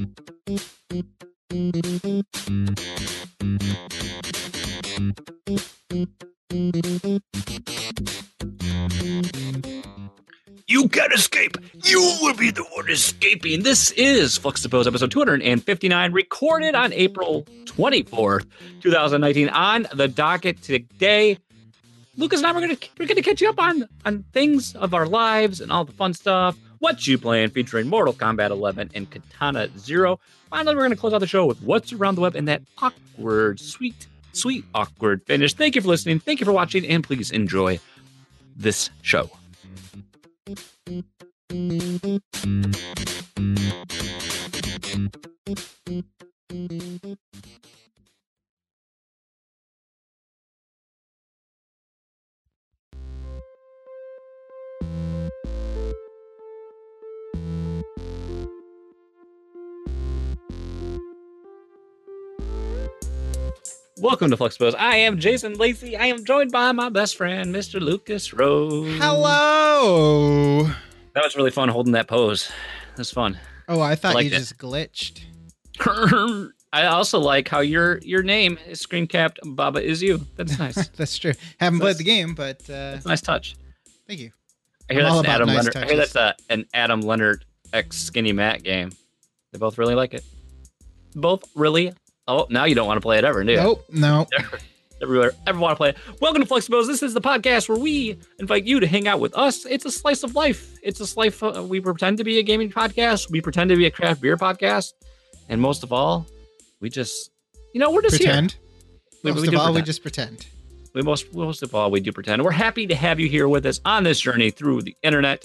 You can't escape. You will be the one escaping. This is Fluxtapose episode 259, recorded on April 24th, 2019. On the docket today, Lucas and I are going to we're going to catch you up on on things of our lives and all the fun stuff. What you playing, featuring Mortal Kombat 11 and Katana Zero. Finally, we're going to close out the show with what's around the web and that awkward, sweet, sweet, awkward finish. Thank you for listening. Thank you for watching, and please enjoy this show. Welcome to Fluxpose. I am Jason Lacey. I am joined by my best friend, Mr. Lucas Rose. Hello. That was really fun holding that pose. That's fun. Oh, I thought I you liked it. just glitched. I also like how your your name is screen capped. Baba is you. That's nice. That's true. Haven't That's- played the game, but uh, That's a nice touch. thank you. I hear I'm that's an Adam nice Leonard. I hear that's a, an Adam Leonard X Skinny Matt game. They both really like it. Both really. Oh, now you don't want to play it ever, do you? Nope, no. Everywhere, ever want to play it. Welcome to Fluxtapose. This is the podcast where we invite you to hang out with us. It's a slice of life. It's a slice. Of, we pretend to be a gaming podcast. We pretend to be a craft beer podcast, and most of all, we just, you know, we're just Pretend. here. We- Most we of all, we just pretend. we most most of all we do pretend we're happy to have you here with us on this journey through the internet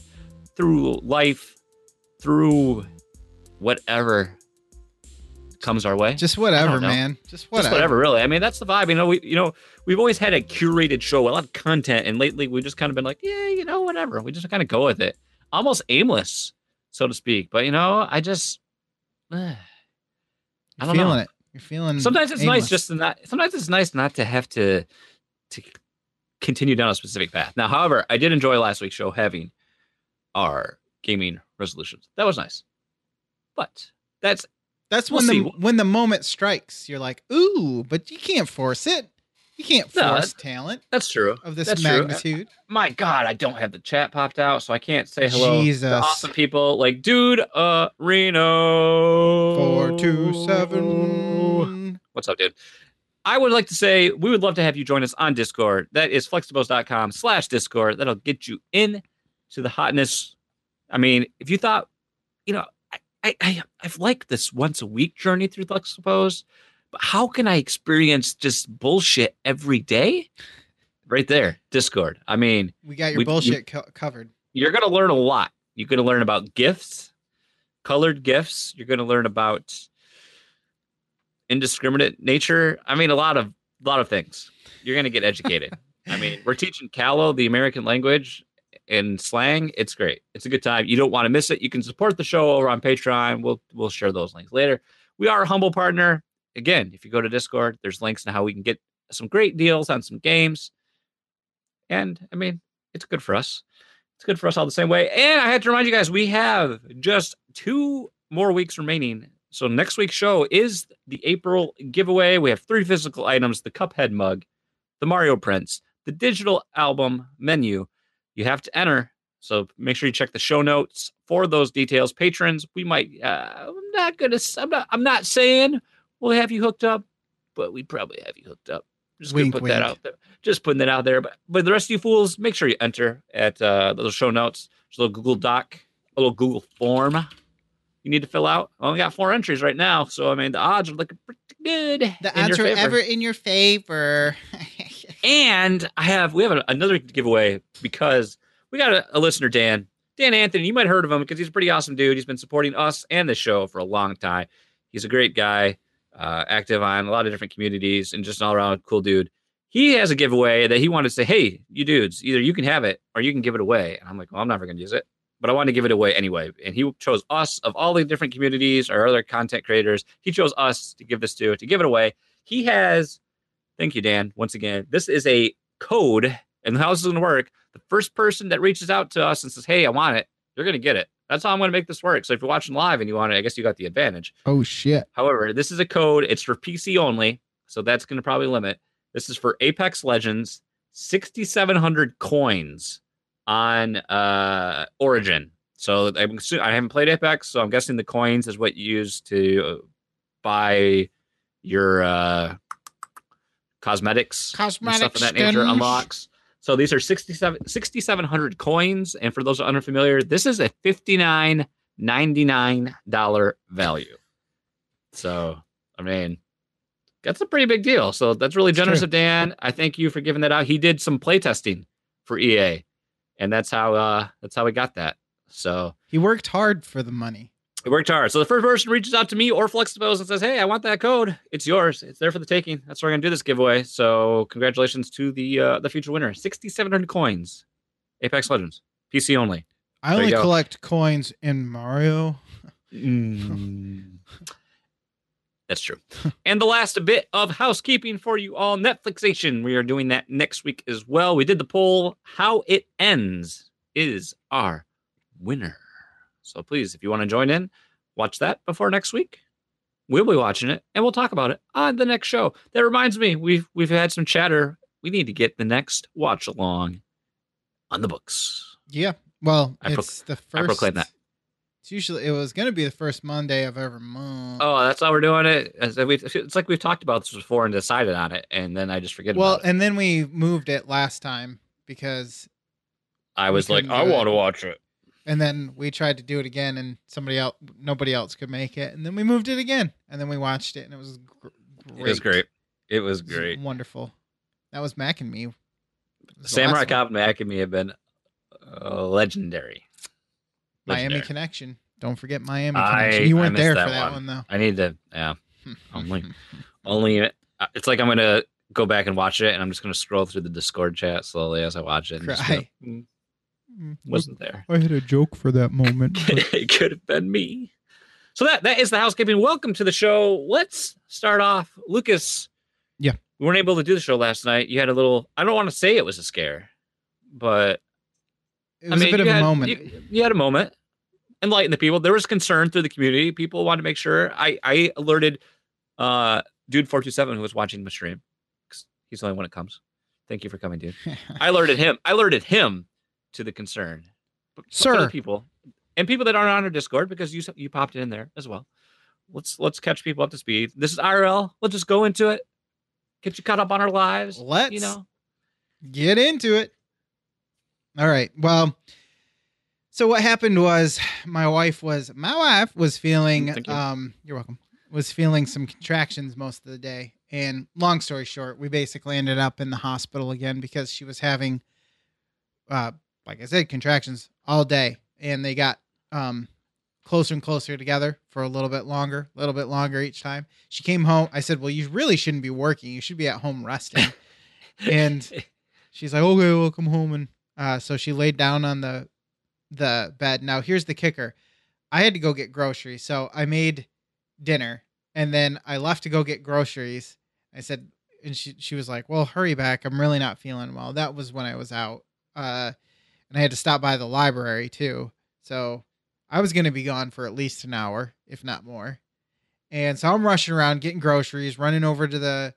through life through whatever comes our way Just whatever, man. Just Just whatever. whatever really i mean that's the vibe you know we you know we've always had a curated show a lot of content and lately we've just kind of been like yeah you know whatever we just kind of go with it almost aimless so to speak but you know i just eh, I don't know. it. You're feeling. sometimes it's aimless. nice just to not sometimes it's nice not to have to to continue down a specific path now however i did enjoy last week's show having our gaming resolutions that was nice but that's That's we'll when see. the when the moment strikes. You're like, ooh, but you can't force it. You can't No, force talent that's true of this That's true. magnitude. my god i don't have the chat popped out so i can't say hello Jesus. to awesome people like dude uh reno Four two seven. What's up, dude? I would like to say we would love to have you join us on Discord. That is fluxtapose.com slash Discord. That'll get you in to the hotness. I mean, if you thought, you know, I, I, I've liked this once a week journey through Fluxtapose, but how can I experience just bullshit every day? Right there, Discord. I mean, We got your We- you- bullshit co- covered. you're going to learn a lot. You're going to learn about gifts, colored gifts. You're going to learn about indiscriminate nature. I mean, a lot of a lot of things. You're going to get educated. I mean, we're teaching Callow the American language and slang. It's great. It's a good time. You don't want to miss it. You can support the show over on Patreon. We'll we'll share those links later. We are a humble partner. Again, if you go to Discord, there's links to how we can get some great deals on some games. And I mean, it's good for us. It's good for us all the same way. And I had to remind you guys, we have just two more weeks remaining. So next week's show is the April giveaway. We have three physical items: the Cuphead mug, the Mario Prince, the digital album menu. You have to enter. So make sure you check the show notes for those details. Patrons, we might. Uh, I'm not gonna. I'm not. I'm not saying we'll have you hooked up, but we probably have you hooked up. Just gonna Wink, put that out there. Just putting that out there. But but the rest of you fools, make sure you enter at uh, those show notes. There's a little Google Doc, a little Google form you need to fill out. I only got four entries right now, so I mean the odds are looking pretty good. The answer favor. ever in your favor. And I have we have a, another giveaway because we got a, a listener, Dan. Dan Anthony, you might have heard of him because he's a pretty awesome dude. He's been supporting us and the show for a long time. He's a great guy, uh, active on a lot of different communities, and just an all around cool dude. He has a giveaway that he wanted to say, "Hey, you dudes, either you can have it or you can give it away." And I'm like, "Well, I'm never going to use it." But I want to give it away anyway. And he chose us of all the different communities or other content creators. He chose us to give this to, to give it away. He has Thank you, Dan. Once again, this is a code, and how this is going to work. The first person that reaches out to us and says, "Hey, I want it," you're going to get it. That's how I'm going to make this work. So if you're watching live and you want it, I guess you got the advantage. Oh shit. However, this is a code. It's for PC only, so that's going to probably limit. This is for Apex Legends, 6,700 coins on uh Origin. So I'm, I haven't played Apex, so I'm guessing the coins is what you use to uh, buy your uh cosmetics, and stuff of that nature skins. unlocks. So these are 67 6,700 coins, and for those unfamiliar, this is a 59.99 dollar value. So I mean, that's a pretty big deal. So that's really generous of Dan. I thank you for giving that out. He did some play testing for EA, and that's how uh that's how we got that. So He worked hard for the money. It worked hard. So the first person reaches out to me or Fluxtapose and says, "Hey, I want that code. It's yours. It's there for the taking. That's where we're gonna do this giveaway." So congratulations to the uh, the future winner. Sixty seven hundred coins, Apex Legends, PC only. I There only collect coins in Mario. Mm. That's true. and the last bit of housekeeping for you all Netflixation. We are doing that next week as well. We did the poll. How it ends is our winner. So please, if you want to join in, watch that before next week. We'll be watching it and we'll talk about it on the next show. That reminds me, we've we've had some chatter. We need to get the next watch along on the books. Yeah. Well, I pro- it's the first. I proclaim that. It's usually it was going to be the first Monday of every month. Oh, that's how we're doing it. It's like we've talked about this before and decided on it, and then I just forget well, about it. and then we moved it last time because, I was like, I want to watch it. And then we tried to do it again, and somebody else, nobody else could make it, and then we moved it again, and then we watched it, and it was gr- great. It was great. It was It was great. wonderful. That was Mac and me. It was the Samurai. Cop and Mac and me have been uh, legendary. Miami Connection. Don't forget Miami I- Connection. You weren't there that for that one. one, though. I need to, yeah. Only- Only uh, it's like I'm gonna go back and watch it, and I'm just gonna scroll through the Discord chat slowly as I watch it. And just Cry. "Mm, Mm, wasn't there. I had a joke for that moment. it could have been me. So that that is the housekeeping. Welcome to the show. Let's start off, Lucas. Yeah. we weren't able to do the show last night. You had a little. I don't want to say it was a scare, but It was I mean, a bit of a moment. You, you had a moment. Enlighten the people. There was concern through the community. People wanted to make sure. I I alerted uh dude four two seven who was watching my stream. 'cause He's the only one that comes. Thank you for coming, dude. I alerted him. I alerted him to the concern. But for other Sir. people and people that aren't on our Discord because you you popped in there as well. Let's let's catch people up to speed. This is IRL. We'll just go into it. Get you caught up on our lives. Let's you know. get into it. All right. Well, so what happened was my wife was my wife was feeling you. um you're welcome. Was feeling some contractions most of the day. And long story short, we basically ended up in the hospital again because she was having uh like I said contractions all day and they got um closer and closer together for a little bit longer, a little bit longer each time. She came home. I said, "Well, you really shouldn't be working. You should be at home resting." and she's like, "Okay, we'll come home." And uh, so she laid down on the the bed. Now here's the kicker: I had to go get groceries, so I made dinner, and then I left to go get groceries. I said, and she she was like, "Well, hurry back. I'm really not feeling well." That was when I was out, uh, and I had to stop by the library too. So I was going to be gone for at least an hour, if not more. And so I'm rushing around getting groceries, running over to the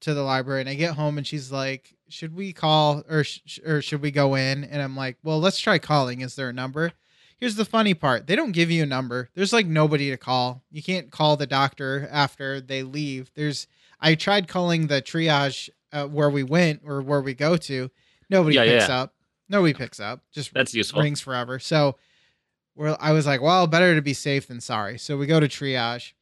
to the library, and I get home and she's like, "Should we call or sh- or should we go in?" And I'm like, "Well, let's try calling. Is there a number?" Here's the funny part. They don't give you a number. There's like nobody to call. You can't call the doctor after they leave. There's I tried calling the triage uh, where we went or where we go to. Nobody Yeah, picks yeah. up. Nobody picks up. Just That's useful. rings forever. So well, I was like, well, better to be safe than sorry. So we go to triage.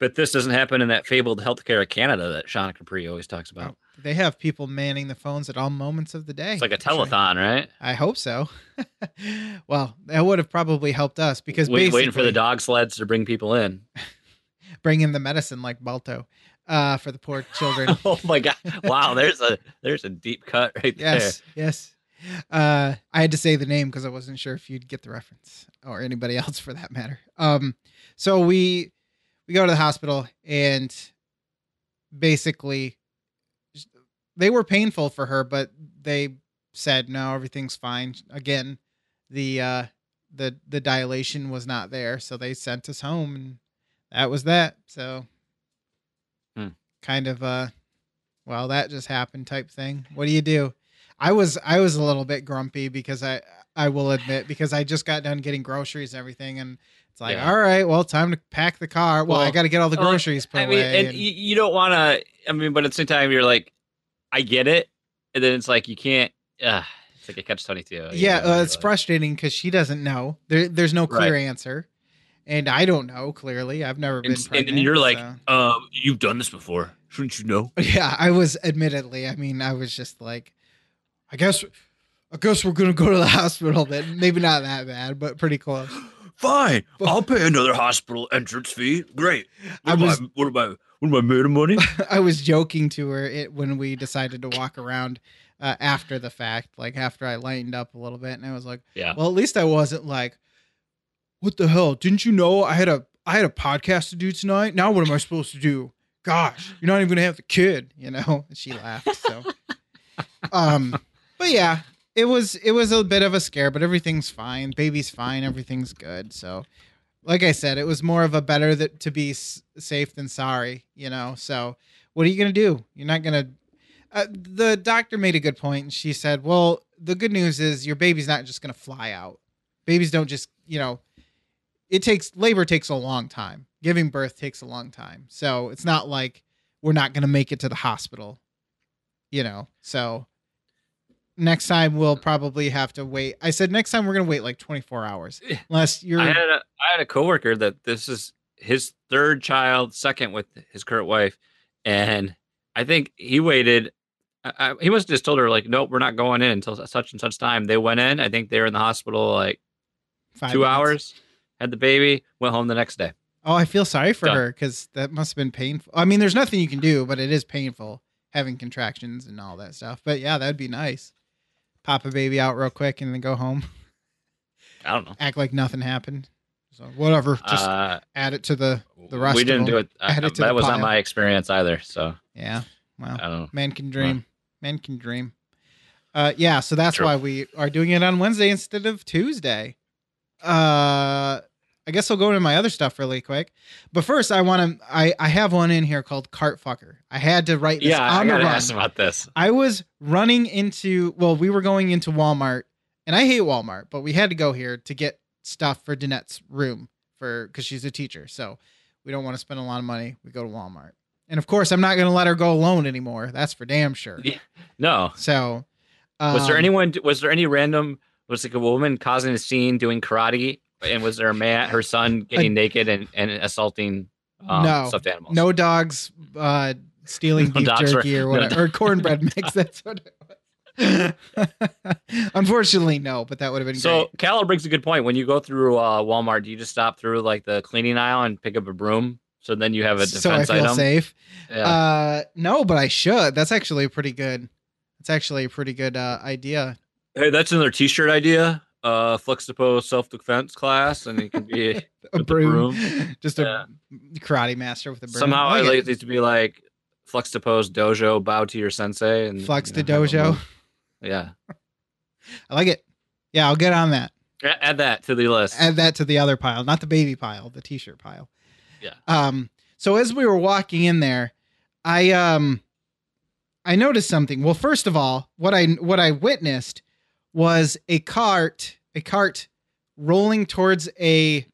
But this doesn't happen in that fabled healthcare of Canada that Shauna Capri always talks about. They have people manning the phones at all moments of the day. It's like a telethon, right? I hope so. well, that would have probably helped us because we Wait, waiting for the dog sleds to bring people in. bring in the medicine like Balto uh, for the poor children. oh my god! Wow, there's a there's a deep cut right there. yes, yes. Uh, I had to say the name because I wasn't sure if you'd get the reference or anybody else for that matter. Um, so we we go to the hospital and basically they were painful for her, but they said no, everything's fine. Again, the uh, the the dilation was not there, so they sent us home, and that was that. So, Hmm. kind of uh, well, that just happened type thing. What do you do? I was I was a little bit grumpy because I I will admit because I just got done getting groceries and everything, and it's like, Yeah. all right, well, time to pack the car. Well, I got to get all the well, groceries put I mean, away. and and- you, don't want to. I mean, but at the same time, you're like, I get it, and then it's like you can't. Uh, it's like a catch twenty two. yeah, uh, it's frustrating because she doesn't know. There, there's no clear Right. answer, and I don't know clearly. I've never been And, and, pregnant. you're like, so- um, you've done this before, shouldn't you know? yeah, I was. Admittedly, I mean, I was just like, I guess, I guess we're gonna go to the hospital. Then maybe not that bad, but pretty close. Fine, I'll pay another hospital entrance fee. Great. I was- what am I? What am I made of money? I was joking to her it, when we decided to walk around uh, after the fact, like after I lightened up a little bit, and I was like, Yeah. well, at least I wasn't like, what the hell? Didn't you know I had a I had a podcast to do tonight? Now what am I supposed to do? Gosh, you're not even gonna have the kid, you know? And she laughed. So, um, but yeah, it was it was a bit of a scare, but everything's fine. Baby's fine. Everything's good. So, like I said, it was more of a better that to be s- safe than sorry, you know. So, what are you gonna do? You're not gonna. Uh, the doctor made a good point, and she said, "Well, the good news is your baby's not just gonna fly out. Babies don't just, you know, it takes labor takes a long time. Giving birth takes a long time. So it's not like we're not gonna make it to the hospital, you know. So." Next time we'll probably have to wait. I said next time we're gonna wait like 24 hours, unless you're I had a I had a coworker that this is his third child, second with his current wife, and I think he waited. I, I, he must have just told her like, nope, we're not going in until such and such time. They went in. I think they were in the hospital like five two minutes. hours. Had the baby, went home the next day. Oh, I feel sorry for Done. her because that must have been painful. I mean, there's nothing you can do, but it is painful having contractions and all that stuff. But yeah, that'd be nice. Pop a baby out real quick and then go home. I don't know. Act like nothing happened. So whatever, just uh, add it to the the rest. we didn't of do it. I, add it to that was pile. not my experience either. So Yeah, wow. I don't know. Man can dream. Man can dream. Uh, yeah, so that's True. why we are doing it on Wednesday instead of Tuesday. Uh, I guess I'll go into my other stuff really quick. But first, I want to. I I have one in here called cart fucker. I had to write this Yeah, I on the gotta run. ask about this. I was running into. Well, we were going into Walmart, and I hate Walmart, but we had to go here to get stuff for Danette's room for because she's a teacher. So we don't want to spend a lot of money. We go to Walmart, and of course, I'm not going to let her go alone anymore. That's for damn sure. Yeah. No, So, was there um, anyone? Was there any random? Was like a woman causing a scene doing karate, and was there a man, her son, getting naked and, and assaulting um, No. stuffed animals? No dogs uh, stealing No beef jerky or no whatever, or cornbread mix. That's what it was. Unfortunately, no, but that would have been So great. Callow brings a good point. When you go through uh, Walmart, do you just stop through like the cleaning aisle and pick up a broom? So then you have a defense So I feel item. safe. Yeah. Uh, no, but I should. That's actually a pretty good. That's actually a pretty good uh, idea. hey, that's another T-shirt idea. Uh, Fluxtapose self-defense class, and it can be A broom, broom. just a karate master with a broom. somehow I like it. it to be like flex to pose dojo, bow to your sensei, and flex you know, dojo. Yeah, I like it. Yeah, I'll get on that. Add that to the list. add that to the other pile, not the baby pile, the t-shirt pile. Yeah. Um. So as we were walking in there, I um, I noticed something. Well, first of all, what I what I witnessed was a cart, a cart rolling towards a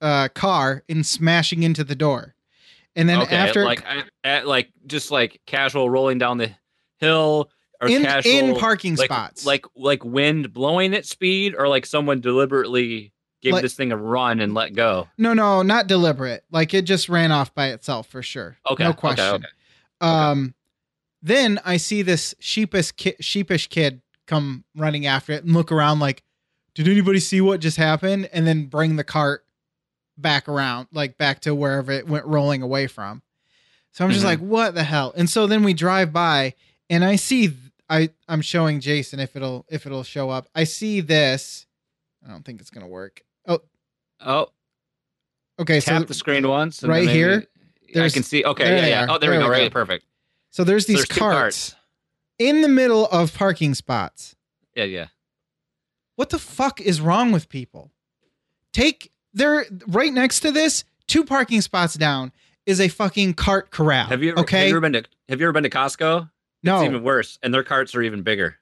uh, car and smashing into the door, and then okay, after like I, at, like just like casual rolling down the hill or in casual in parking like, spots, like like wind blowing at speed or like someone deliberately gave Like- this thing a run and let go. no, no, not deliberate. Like it just ran off by itself for sure. Okay, no okay, question. okay. Um, then I see this sheepish ki- sheepish kid come running after it and look around like, did anybody see what just happened? And then bring the cart back around, like back to wherever it went rolling away from. So I'm just Mhm. like, what the hell? And so then we drive by, and I see I I'm showing Jason if it'll if it'll show up. I see this. I don't think it's gonna work. Oh, Oh, okay. tap so the screen once. and right here, I can see. Okay, yeah, yeah. are. Oh, there, we go. Right, perfect. so there's these There's two carts in the middle of parking spots. Yeah, yeah. What the fuck is wrong with people? Take they're right next to this, two parking spots down is a fucking cart corral. Have you ever, okay? have you ever been to Have you ever been to Costco? no. It's even worse, and their carts are even bigger.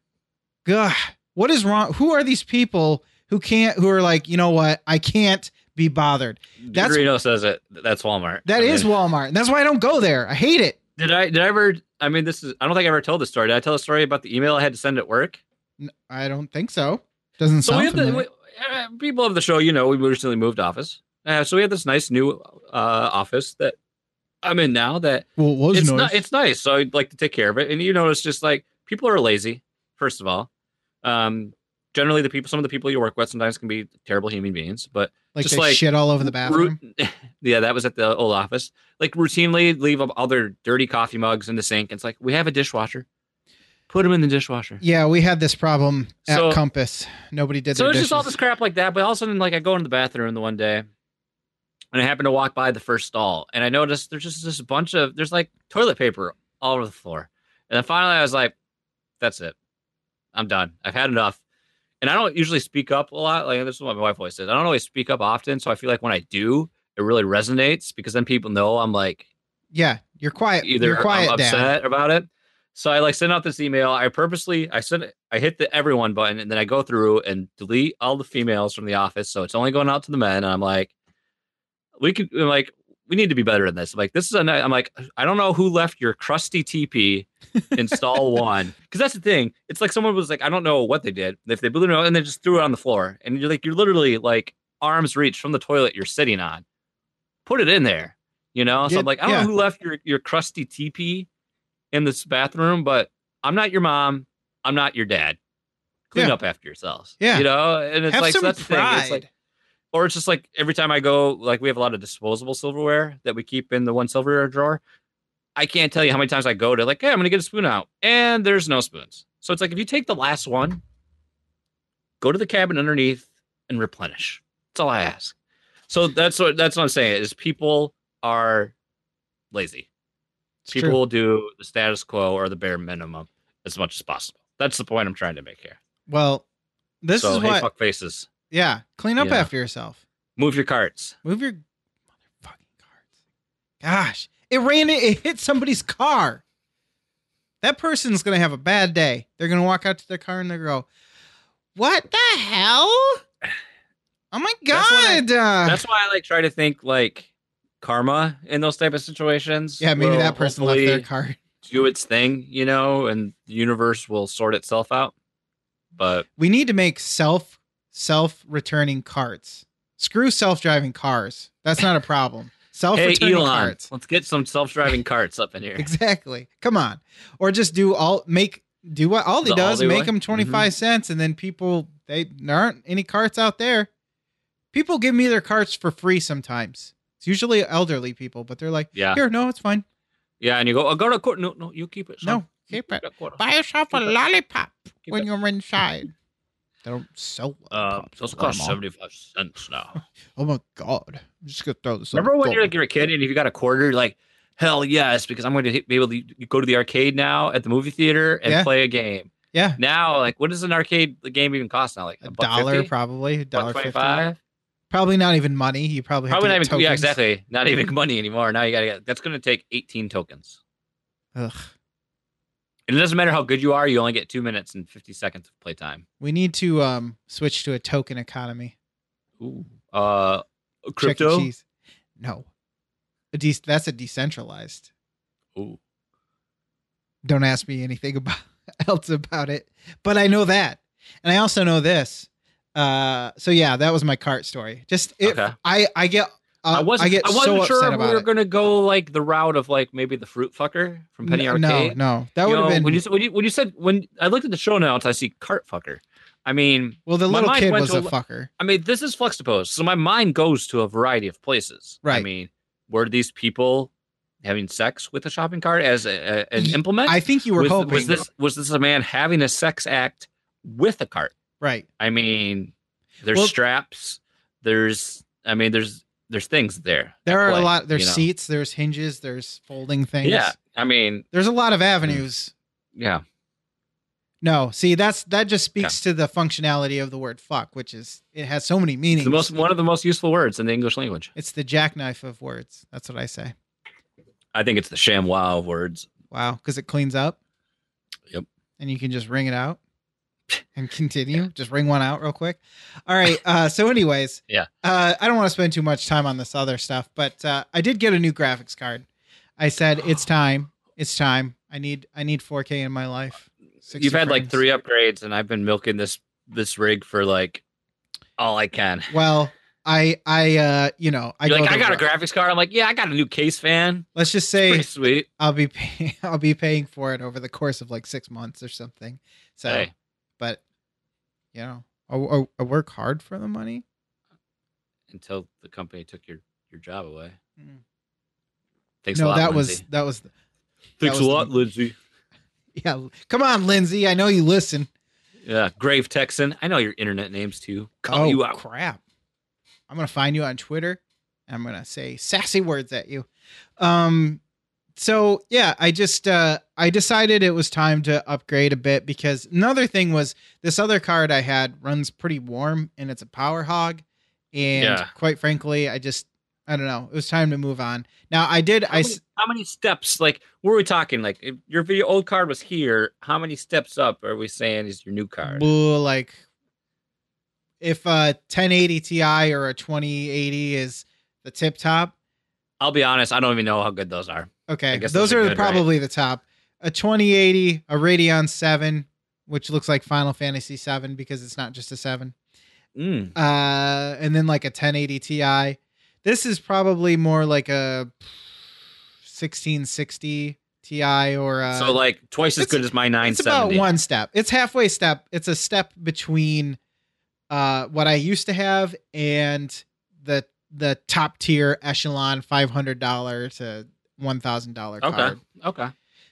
God, what is wrong? Who are these people who can't? Who are like, you know what? I can't be bothered. That's- Dorito says it. That's Walmart. That I is Walmart, and that's why I don't go there. I hate it. Did I? Did I ever? I mean, this is. I don't think I ever told the story. Did I tell the story about the email I had to send at work? I don't think so. Doesn't So sound we have the, familiar. we, uh, people of the show, you know, we recently moved office. Uh, so we have this nice new uh, office that I'm in now. That well, it was it's nice. not. It's nice. So I'd like to take care of it. And you notice, just like people are lazy. First of all, um, generally the people, some of the people you work with, sometimes can be terrible human beings. But like just like shit all over the bathroom. Root- yeah, that was at the old office. Like routinely leave all their dirty coffee mugs in the sink. It's like we have a dishwasher. Put them in the dishwasher. Yeah, we had this problem at So- Compass. Nobody did So it's just all this crap like that. But all of a sudden, like I go into the bathroom the one day, and I happen to walk by the first stall, and I noticed there's just this bunch of there's like toilet paper all over the floor. And then finally, I was like, "That's it. I'm done. I've had enough." And I don't usually speak up a lot. Like this is what my wife always says. I don't always speak up often, so I feel like when I do, it really resonates because then people know I'm like yeah, you're quiet. either you're quiet, I'm Dad. upset about it. So I like send out this email. I purposely I send I hit the everyone button and then I go through and delete all the females from the office. So it's only going out to the men. And I'm like, we could like we need to be better than this. I'm like this is a night. I'm like I don't know who left your crusty TP install one because that's the thing. It's like someone was like I don't know what they did if they blew it out and they just threw it on the floor and you're like you're literally like arms reach from the toilet you're sitting on. Put it in there. You know, so Yeah, I'm like, I don't yeah. know who left your your crusty TP in this bathroom, but I'm not your mom. I'm not your dad. Clean Yeah. up after yourselves. Yeah. you know, and it's Have like so that's the thing. pride. It's like, or it's just like every time I go, like we have a lot of disposable silverware that we keep in the one silverware drawer. I can't tell you how many times I go to like, hey, I'm gonna get a spoon out, and there's no spoons. So it's like if you take the last one, go to the cabin underneath and replenish. That's all I ask. So that's what that's what I'm saying is people are lazy. It's people true. will do the status quo or the bare minimum as much as possible. That's the point I'm trying to make here. Well, this so is hey, what. fuck faces. Yeah, clean up Yeah. after yourself. Move your carts. Move your motherfucking cards. Gosh, it ran. It hit somebody's car. That person's gonna have a bad day. They're gonna walk out to their car and they go, "What the hell? Oh my That's what I- god!" That's why I like try to think like karma in those type of situations. yeah, maybe that person left their hopefully car. do its thing, you know, and the universe will sort itself out. But We need to make self self returning carts. Screw self driving cars. That's not a problem. Self hey, returning Elon, carts. let's get some self-driving carts up in here. Exactly. Come on. Or just do all make do what Aldi The does, Aldi make way? them 25 mm-hmm. cents and then people they there aren't any carts out there. People give me their carts for free sometimes. It's usually elderly people, but they're like, Yeah, "Here, no, it's fine. yeah, and you go, oh, go to court. No, no, you keep it. son. No, keep it. Buy yourself a lollipop Keep when it. you're inside." They don't sell lollipops uh, those cost seventy-five cents now. Oh my god. I'm just gonna throw this Remember when you're like you're a kid and if you got a quarter, you're like, hell yes, because I'm going to be able to go to the arcade now at the movie theater and Yeah. play a game. Yeah. Now, like, what does an arcade game even cost now? Like a buck dollar 50? probably, a dollar 25? Probably not even money. You probably have Probably to not even. Yeah, exactly. Not even money anymore. Now you got to get. That's going to take 18 tokens, Ugh. And it doesn't matter how good you are. You only get two minutes and 50 seconds of playtime. We need to um switch to a token economy. Ooh. Uh, crypto. Cheese. No. A de- that's a decentralized. Ooh. Don't ask me anything about else about it, but I know that, and I also know this. Uh, so yeah, that was my cart story. Just it, Okay. I I get uh, I wasn't. I, get I wasn't so sure if we were it. going to go like the route of like maybe the fruit fucker from Penny Arcade. No, no, that would have been. when you, said- when you when you said when I looked at the show notes, I see cart fucker. I mean, well, the little kid was a a fucker. I mean, this is Fluxtapose, so my mind goes to a variety of places. Right. I mean, were these people having sex with a shopping cart as a, a- an implement? I think you were was, hoping. was this was this a man having a sex act with a cart? right? I mean, there's Well- straps. There's, I mean, there's there's things there. There are a lot. There's you know? seats. There's hinges. There's folding things. Yeah, I mean, There's a lot of hmm. avenues. yeah. No, see that's that just speaks to the functionality of the word fuck, which is it has so many meanings. It's the most one of the most useful words in the English language. It's the jackknife of words. That's what I say. I think it's the ShamWow of words. Wow, because it cleans up. Yep. And you can just wring it out and continue. Just ring one out real quick. All right. Uh, so, anyways, Yeah. Uh, I don't want to spend too much time on this other stuff, but uh, I did get a new graphics card. I said it's time. It's time. I need I need 4K in my life. You've had like three upgrades, and I've been milking this this rig for like all I can. Well, I I uh you know I You're go like, I got a graphics card. I'm like, yeah, I got a new case fan. Let's just say sweet. I'll be pay- I'll be paying for it over the course of like six months or something. So, Hey. But you know, I, I, I work hard for the money. Until the company took your your job away. Mm. Thanks a no, lot. that Lindsay. was that was Thanks was a the- lot, Lindsay. yeah. Come on, Lindsay. I know you listen. Yeah, Grave Texan. I know your internet names too. Call oh you out. crap! I'm gonna find you on Twitter. And I'm gonna say sassy words at you. Um. So yeah, I just uh I decided it was time to upgrade a bit because another thing was this other card I had runs pretty warm and it's a power hog, and Yeah. quite frankly, I just I don't know. It was time to move on. Now I did. How I many, how many steps? Like, were we talking? Like, if your video old card was here, how many steps up are we saying is your new card? Well, like if a 1080 Ti or a 2080 is the tip top, I'll be honest, I don't even know how good those are. Okay, those those are good, probably the top. A 2080, a Radeon 7, which looks like Final Fantasy 7 because it's not just a 7. Mm. Uh, and then like a 1080 Ti. This is probably more like a 1660 Ti or a so like twice as good as my 970. it's about one step. It's halfway step. It's a step between uh what I used to have and the the top tier echelon five hundred dollar to one thousand dollar card. Okay. Okay.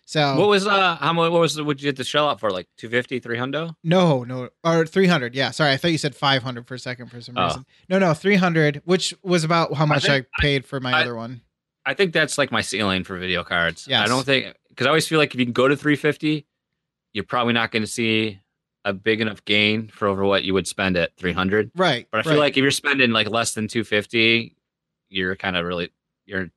So What was uh how much what was would you get the shell out for? Like 250, 300? no, no, or three hundred. Yeah, sorry, I thought you said five hundred for a second for some Oh. reason. No, no, three hundred, which was about how much I, think- paid for my I- other one. I think that's like my ceiling for video cards. Yes. I don't think because I always feel like if you can go to 350, you're probably not going to see a big enough gain for over what you would spend at 300. Right, But I feel right. like if you're spending like less than 250, you're kind of really you're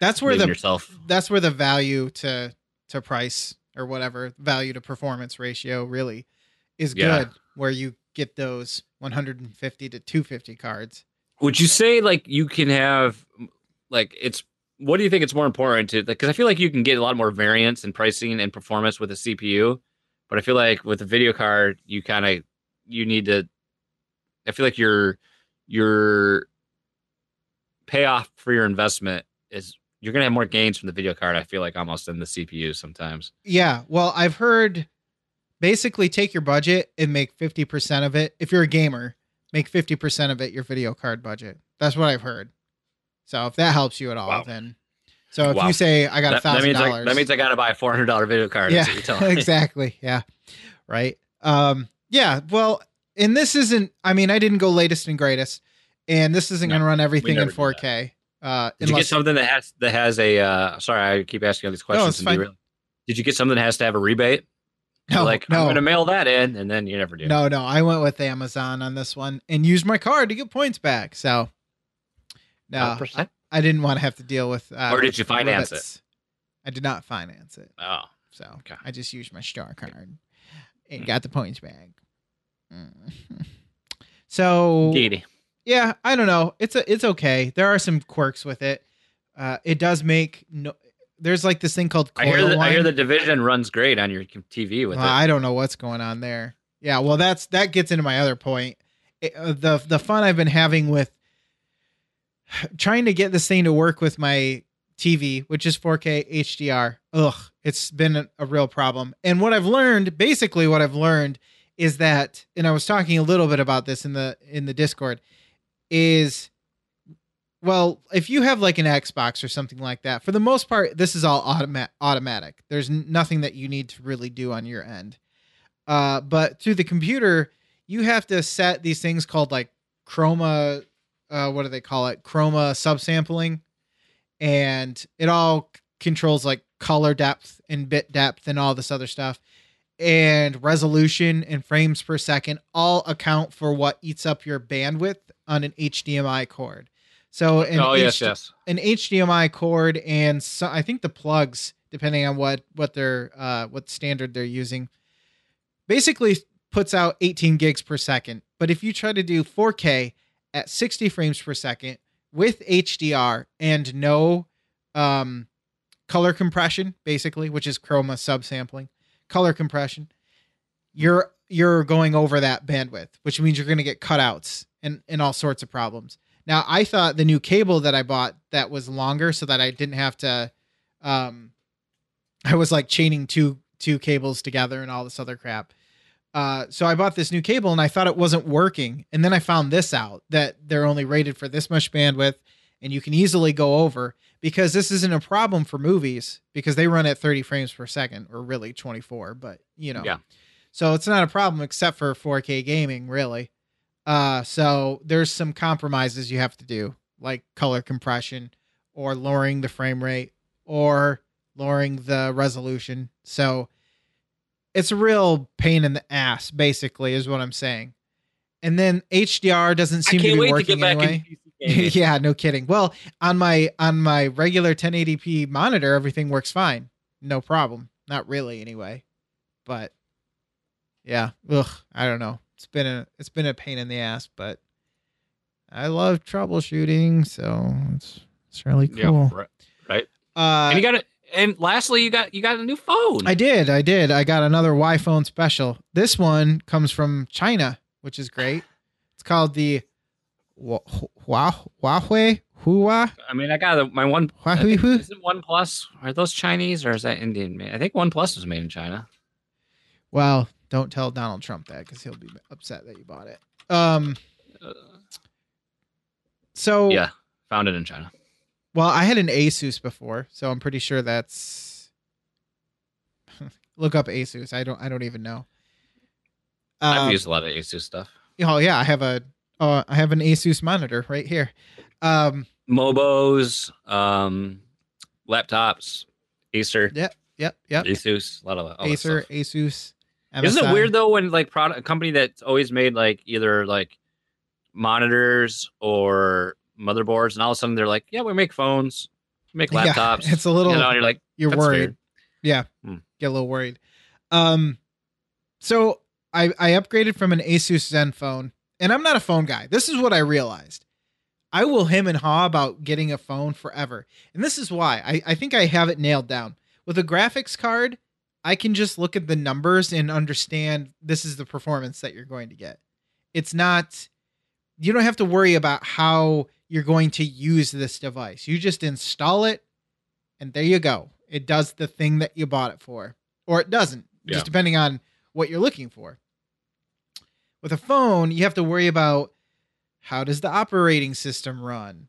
that's where the yourself. that's where the value to to price or whatever value to performance ratio really is Yeah. good where you get those 150 to 250 cards Would you say like you can have like it's what do you think it's more important to because I feel like you can get a lot more variance in pricing and performance with a CPU, but I feel like with a video card you kind of you need to. I feel like your your payoff for your investment is you're gonna have more gains from the video card. I feel like almost than the CPU sometimes. yeah well i've heard basically take your budget and make 50% of it if you're a gamer make 50% of it your video card budget that's what i've heard so if that helps you at all Wow. then so if Wow. you say i got a thousand dollars that means I got to buy a four hundred dollar video card. yeah That's what you're telling me. exactly yeah right um yeah well and this isn't i mean i didn't go latest and greatest and this isn't No, going to run everything in never do that. 4k uh Did you get something that has that has a? uh Sorry, I keep asking all these questions. and fine. Did you get something that has to have a rebate? You're no like I'm going to mail that in, and then you never do. no no i went with amazon on this one and used my card to get points back so no 100%? i didn't want to have to deal with uh Or did you finance it? i did not finance it Oh, so Okay. i just used my star card and got the points back Mm. so Giddy. Yeah i don't know. It's a, it's okay. There are some quirks with it. Uh it does make no there's like this thing called I hear the, I hear the division runs great on your TV with Well, it. i don't know what's going on there. Yeah well that's that gets into my other point. It- uh, the the fun i've been having with trying to get this thing to work with my tv which is 4k hdr ugh it's been a, a real problem. And what i've learned basically what i've learned is that and i was talking a little bit about this in the in the discord is well if you have like an xbox or something like that for the most part this is all automa- automatic. There's nothing that you need to really do on your end. Uh, but through the computer you have to set these things called like chroma uh, what do they call it? Chroma subsampling. And it all c- controls like color depth and bit depth and all this other stuff and resolution and frames per second all account for what eats up your bandwidth on an HDMI cord. So an, oh yes, H- yes. an HDMI cord and so, I think the plugs, depending on what what their uh, what standard they're using, basically puts out 18 gigs per second. But if you try to do 4K at 60 frames per second with HDR and no um, color compression, basically, which is chroma subsampling, color compression, you're you're going over that bandwidth, which means you're going to get cutouts and and all sorts of problems. Now, I thought the new cable that I bought that was longer, so that I didn't have to, um, I was like chaining two two cables together and all this other crap. Uh, so I bought this new cable and I thought it wasn't working, and then I found this out that they're only rated for this much bandwidth, and you can easily go over because this isn't a problem for movies because they run at 30 frames per second or really 24, but you know, Yeah. So it's not a problem except for 4K gaming, really. Uh, so there's some compromises you have to do, like color compression or lowering the frame rate or lowering the resolution. So it's a real pain in the ass, basically, is what I'm saying. And then HDR doesn't seem to be wait to working get back anyway. Into PC gaming. yeah, no kidding. Well, on my on my regular 1080p monitor, everything works fine, no problem. Not really, anyway. But yeah, ugh, I don't know. It's been a it's been a pain in the ass, but I love troubleshooting, so it's it's really Yeah, cool. right. right. Uh, and you got it. And lastly, you got you got a new phone. I did, I did. I got another Y phone special. This one comes from China, which is great. It's called the Hua- Hua- Huawei Hua I mean, I got a, my one. Huawei Hua. Is it One Plus? Are those Chinese or is that Indian made? I think One Plus was made in China. Well, don't tell Donald Trump that because he'll be upset that you bought it. Um. So yeah, found it in China. Well, I had an Asus before, so I'm pretty sure that's. Look up Asus. I don't. I don't even know. I've Um, used a lot of Asus stuff. Oh yeah, I have a. Uh, I have an Asus monitor right here. Um. Mobos, um, laptops, Acer, Yep. Yep. Yep. Asus, a lot of Acer. Asus. Isn't it weird though when like product a company that's always made like either like monitors or motherboards, and all of a sudden they're like, yeah, we make phones, we make Yeah, laptops. it's a little- You know, you're like, You're worried. weird. Yeah. Hmm. Get a little worried. Um. So I I upgraded from an Asus Zenfone, and I'm not a phone guy. This is what I realized. I will him and haw about getting a phone forever. And this is why. I, I think I have it nailed down. With a graphics card, I can just look at the numbers and understand this is the performance that you're going to get. It's not, you don't have to worry about how you're going to use this device. You just install it, and there you go. It does the thing that you bought it for, or it doesn't, Yeah. just depending on what you're looking for. With a phone, you have to worry about how does the operating system run?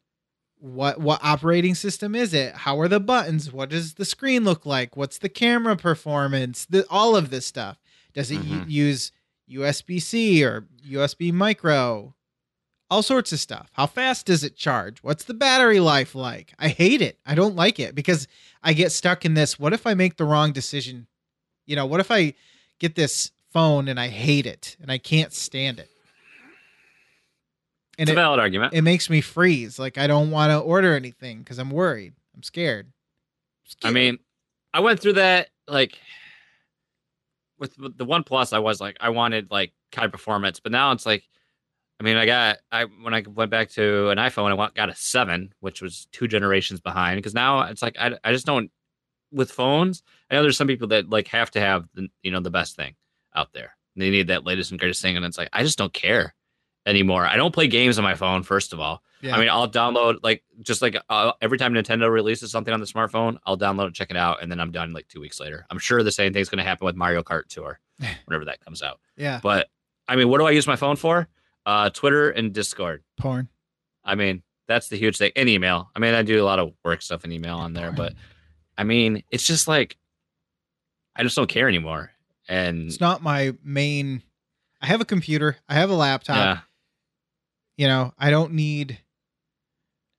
What what operating system is it? How are the buttons? What does the screen look like? What's the camera performance? The, all of this stuff. Does it u- Mhm. use usb-c or usb micro? All sorts of stuff. How fast does it charge? What's the battery life like? I hate it. I don't like it because i get stuck in this what if i make the wrong decision? You know what if i get this phone and i hate it and i can't stand it and It's it, a valid argument. it makes me freeze. Like I don't want to order anything because I'm worried. I'm scared. I Scared. mean, I went through that like with with the One Plus. I was like, I wanted like high performance, but now it's like, I mean, I got I when I went back to an iPhone, I want, got a seven, which was two generations behind. Because now it's like I I just don't with phones. I know there's some people that like have to have the you know the best thing out there. They need that latest and greatest thing, and it's like I just don't care anymore. I don't play games on my phone. First of all, Yeah. I mean, I'll download like just like uh, every time Nintendo releases something on the smartphone, I'll download it, check it out, and then I'm done like two weeks later. I'm sure the same thing's going to happen with Mario Kart Tour whenever that comes out. yeah, But I mean, what do I use my phone for? Uh, Twitter and Discord. porn. I mean, that's the huge thing. And email. I mean, I do a lot of work stuff in email on there, but I mean, it's just like I just don't care anymore. And It's not my main. I have a computer. I have a laptop. yeah, You know, I don't need.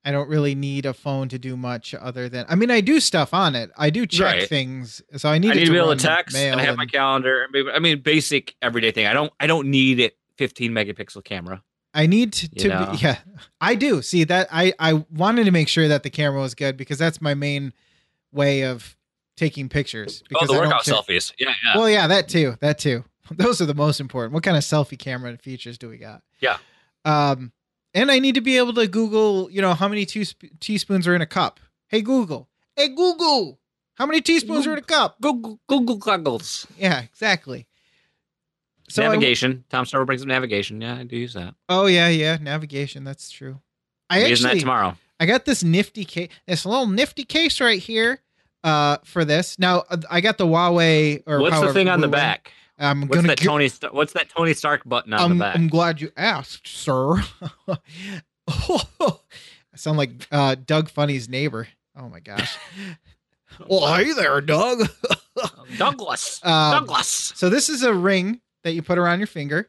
I don't really need a phone to do much other than. I mean, I do stuff on it. I do check Right. things, so I need, I need to be able to text mail and have my calendar. I mean- basic everyday thing. I don't. I don't need it. 15 megapixel camera. I need to, to be, yeah, I do see that. I I wanted to make sure that the camera was good because that's my main way of taking pictures. Oh, Because the I don't workout selfies. Yeah, yeah. Well, yeah, that too. That too. Those are the most important. What kind of selfie camera features do we got? Yeah. Um, and I need to be able to Google. You know, how many teasp- teaspoons are in a cup? Hey Google. Hey Google. How many teaspoons are in a cup? Google Google goggles. Yeah, exactly. So navigation. Tom Server brings up navigation. Yeah, I do use that. oh yeah, yeah, navigation. That's true. I I'm using that actually tomorrow. I got this nifty case, this little nifty case right here, uh, for this. Now I got the Huawei or What's the thing on the back? I'm What's gonna that Tony? St- what's that Tony Stark button on I'm, the back? I'm glad you asked, sir. I sound like uh, Doug Funnie's neighbor. Oh my gosh. well, hey there, Doug. Douglas. Um, Douglas. So this is a ring that you put around your finger.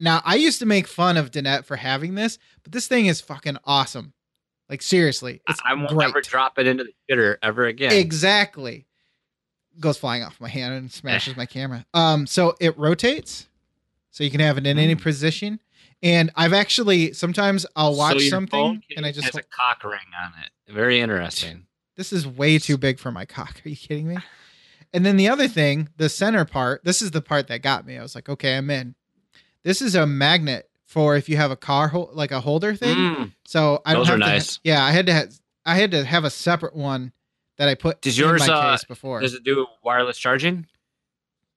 Now I used to make fun of Danette for having this, but this thing is fucking awesome. Like seriously, I won't great. ever drop it into the shitter ever again. Exactly. Goes flying off my hand and smashes my camera. Um, so it rotates, so you can have it in any Mm. position. And I've actually sometimes I'll watch So something and I just has a cock ring on it. Very interesting. this is way too big for my cock. Are you kidding me? And then the other thing, the center part, this is the part that got me. I was like, okay, I'm in. This is a magnet for if you have a car hol- like a holder thing. Mm. So I don't Those are have to ha- nice. yeah, I had to ha- I had to have a separate one that I put Does in yours, my uh, before. Does it do wireless charging?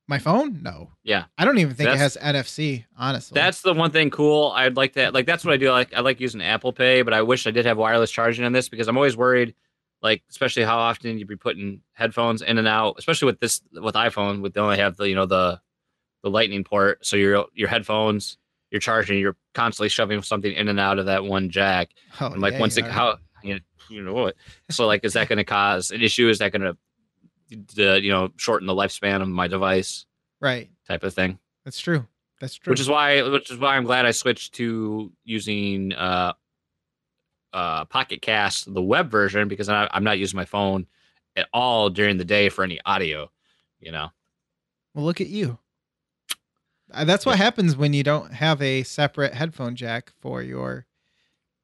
My phone? No. Yeah. I don't even think it has That's- NFC, honestly. That's the one thing cool. I'd like that. Like that's what I do. Like I like using Apple Pay, but I wish I did have wireless charging on this because I'm always worried. Like especially how often you'd be putting headphones in and out, especially with this with iPhone, with they only have the you know the the Lightning port. So your your headphones, you're charging, you're constantly shoving something in and out of that one jack. oh, I'm like yeah, once it how you know, you know what? So like, is that going to cause an issue? Is that going to you know shorten the lifespan of my device right. type of thing? That's true. That's true. which is why which is why I'm glad I switched to using uh uh Pocket Cast the web version because I, I'm not using my phone at all during the day for any audio you know well, look at you. That's what happens when you don't have a separate headphone jack for your.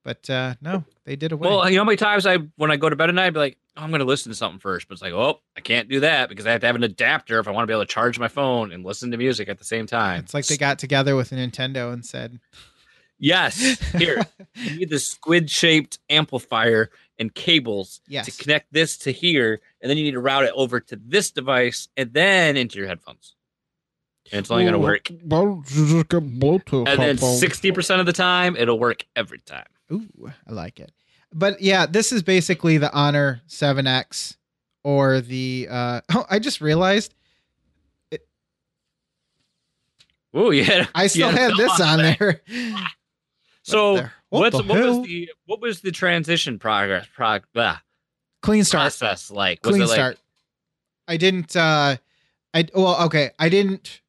But uh no, they did away. well you know how many times I when I go to bed at night I'd be like oh, I'm gonna listen to something first but it's like oh I can't do that because I have to have an adapter if I want to be able to charge my phone and listen to music at the same time it's like they got together with Nintendo and said, yes here you need the squid shaped amplifier and cables Yes. to connect this to here, and then you need to route it over to this device and then into your headphones. And it's only going to work. Well, you just get Bluetooth. And then sixty percent of the time, it'll work every time. Ooh, I like it. But yeah, this is basically the Honor 7X or the uh oh, I just realized Oh yeah, I still had this on there. So there? What what's the what was the what was the transition progress prog, blah, Clean start. process like? Was Clean it like start. I didn't uh I well okay, I didn't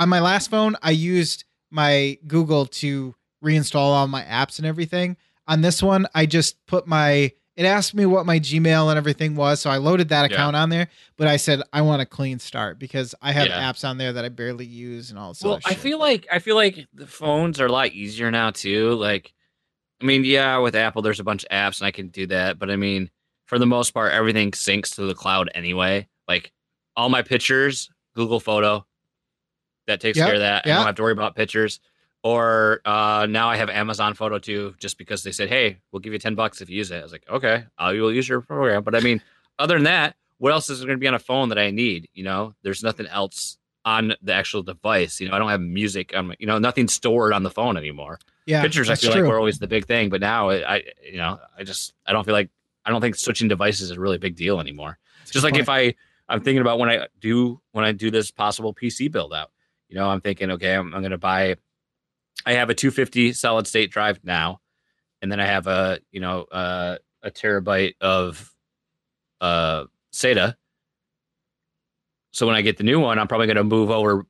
on my last phone I used my Google to reinstall all my apps and everything. On this one, I just put my it asked me what my Gmail and everything was, so I loaded that Yeah. account on there. But I said I want a clean start because I have Yeah. apps on there that I barely use and all this. Well, I feel like I feel like the phones are a lot easier now too. Like, I mean, yeah, with Apple, there's a bunch of apps and I can do that, but I mean, for the most part, everything syncs to the cloud anyway. Like all my pictures, Google Photo, that takes Yep, care of that. I don't have to worry about pictures. Or uh, now I have Amazon Photo too, just because they said, "Hey, we'll give you ten bucks if you use it." I was like, "Okay, I will use your program." But I mean, other than that, what else is going to be on a phone that I need? You know, there's nothing else on the actual device. You know, I don't have music on my, you know, nothing stored on the phone anymore. yeah, Pictures, I feel true. like were always the big thing, but now I, I, you know, I just, I don't feel like, I don't think switching devices is a really big deal anymore. That's Just like point. if I, I'm thinking about when I do, when I do this possible PC build out, you know, I'm thinking, okay, I'm, I'm going to buy, I have a 250 solid state drive now, and then I have a, you know, uh, a terabyte of, uh, SATA. So when I get the new one, I'm probably going to move over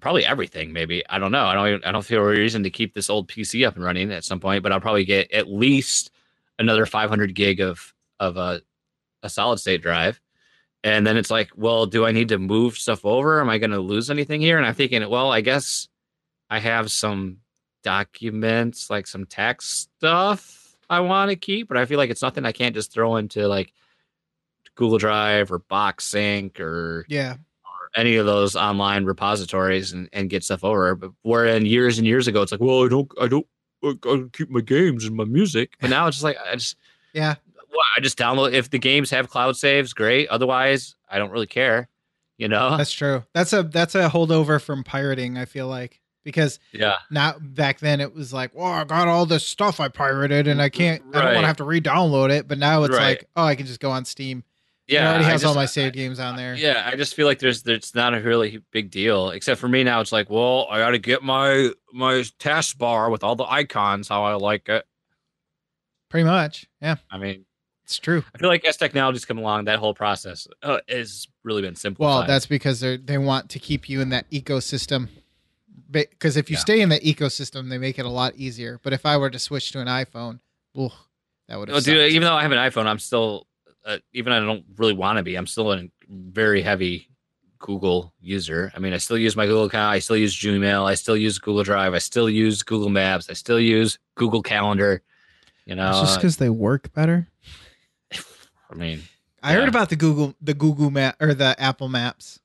probably everything. Maybe I don't know. I don't. Even, I don't feel a reason to keep this old PC up and running at some point. But I'll probably get at least another 500 gig of of a a solid state drive. And then it's like, well, do I need to move stuff over? Am I going to lose anything here? And I'm thinking, well, I guess I have some documents, like some tax stuff I want to keep, but I feel like it's nothing I can't just throw into like Google Drive or Box Sync or Yeah. or any of those online repositories and, and get stuff over. But wherein years and years ago, it's like, well, I don't, I don't, I keep my games and my music. But now it's just like, I just, Yeah. Well, I just download. If the games have cloud saves, great. Otherwise, I don't really care. You know? That's true. That's a that's a holdover from pirating, I feel like. Because yeah. now back then it was like, well, I got all this stuff I pirated and I mm-hmm. can't I don't want to have to re-download it. But now it's Right. like, oh, I can just go on Steam. Yeah. it already I has all my saved games on there. Yeah, I just feel like there's there's not a really big deal. Except for me now, it's like, well, I got to get my my taskbar with all the icons how I like it. Pretty much. Yeah, I mean, it's true. I feel like as technology's come along, that whole process uh, has really been simplified. Well, that's because they they want to keep you in that ecosystem. Because if you Yeah. stay in that ecosystem, they make it a lot easier. But if I were to switch to an iPhone, ugh, that would have. Well, dude, even though I have an iPhone, I'm still uh, even I don't really want to be. I'm still a very heavy Google user. I mean, I still use my Google account. I still use Gmail. I still use Google Drive. I still use Google Maps. I still use Google Calendar. You know, It's just because they work better. I mean, I heard about the Google the Google map or the Apple Maps.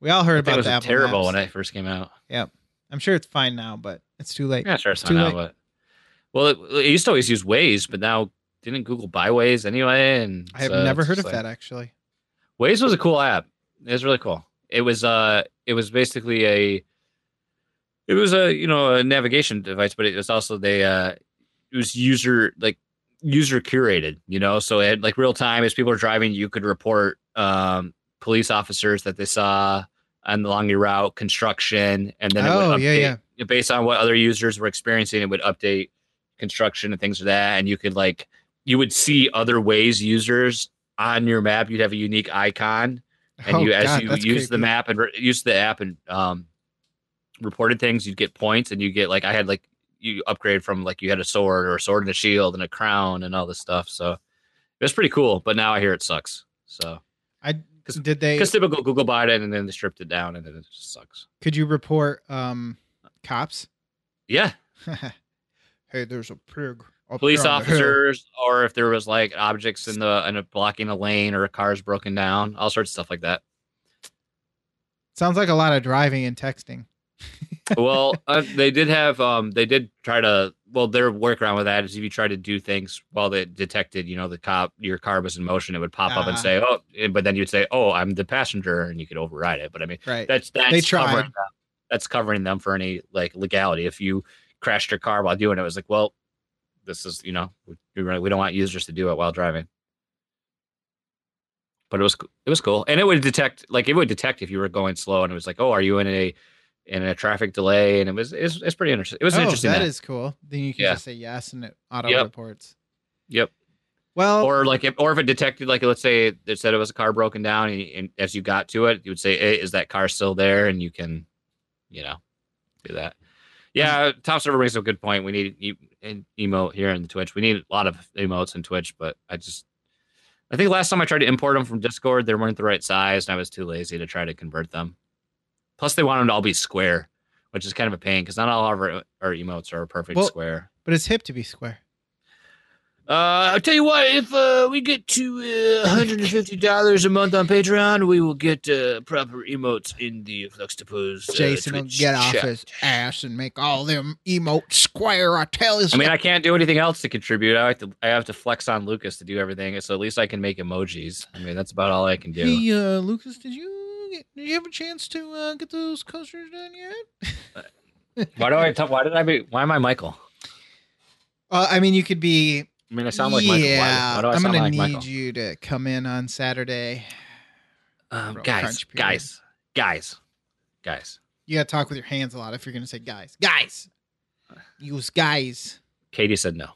We all heard about it was the Apple terrible Maps. when it first came out. Yep, I'm sure it's fine now, but it's too late. Yeah, sure, it's Too fine now, late. but well, it, it used to always use Waze, but now didn't Google buy Waze anyway? And I have so never heard of like- that actually. Waze was a cool app. It was really cool. It was uh it was basically a it was a you know a navigation device, but it was also they uh it was user like user curated, you know, so it like real time as people are driving, you could report um police officers that they saw on along your route, construction, and then it Oh, would yeah, update based on what other users were experiencing, it would update construction and things like that. And you could like you would see other Waze users on your map. You'd have a unique icon and Oh, you as God, you use the map and re- use the app and um reported things you'd get points and you get like i had like you upgrade from like you had a sword or a sword and a shield and a crown and all this stuff so it was pretty cool but now i hear it sucks so I 'Cause- did they because typical google bought it and then they stripped it down and then it just sucks could you report um cops? yeah hey, there's a pig. up police here on the hill. officers or if there was like objects in the in a blocking a lane or a car's broken down all sorts of stuff like that Sounds like a lot of driving and texting. well, uh, they did have um they did try to well their workaround with that is if you try to do things while they detected you know the cop your car was in motion it would pop up and Ah. say oh but then you'd say oh I'm the passenger and you could override it but I mean Right. that's that's They tried. covering them. that's covering them for any like legality if you crashed your car while doing it, it was like well this is you know we, we we don't want users to do it while driving but it was it was cool and it would detect like it would detect if you were going slow and it was like oh are you in a in a traffic delay and it was it's, it's pretty interesting it was oh, interesting that app. is cool. Then you can Yeah. just say yes and it auto Yep. reports. yep Well, or like if or if it detected like let's say it said it was a car broken down and, and as you got to it you would say hey, is that car still there and you can you know do that yeah top server brings up a good point we need e- an emote here in the twitch we need a lot of emotes in twitch but i just i think last time i tried to import them from discord they weren't the right size and i was too lazy to try to convert them plus they want them to all be square which is kind of a pain because not all of our, our emotes are a perfect Well- square but it's hip to be square. uh, I'll tell you what. If uh, we get to uh, $150 a month on Patreon, we will get uh, proper emotes in the Fluxtapose. Uh, Jason will Twitch get off chat. his ass and make all them emotes square. I tell you. I mean, I can't do anything else to contribute. I have to. I have to flex on Lucas to do everything. So at least I can make emojis. I mean, that's about all I can do. Hey, uh, Lucas, did you get, did you have a chance to uh, get those coasters done yet? Why do I? T- why did I be? Why am I Michael? Uh, I mean, you could be. I mean, I sound like Michael. Why, yeah, why do I I'm sound gonna like need Michael? you to come in on Saturday. Um, guys, guys, guys, guys. You gotta talk with your hands a lot if you're gonna say guys. Guys, use guys. Katie said no.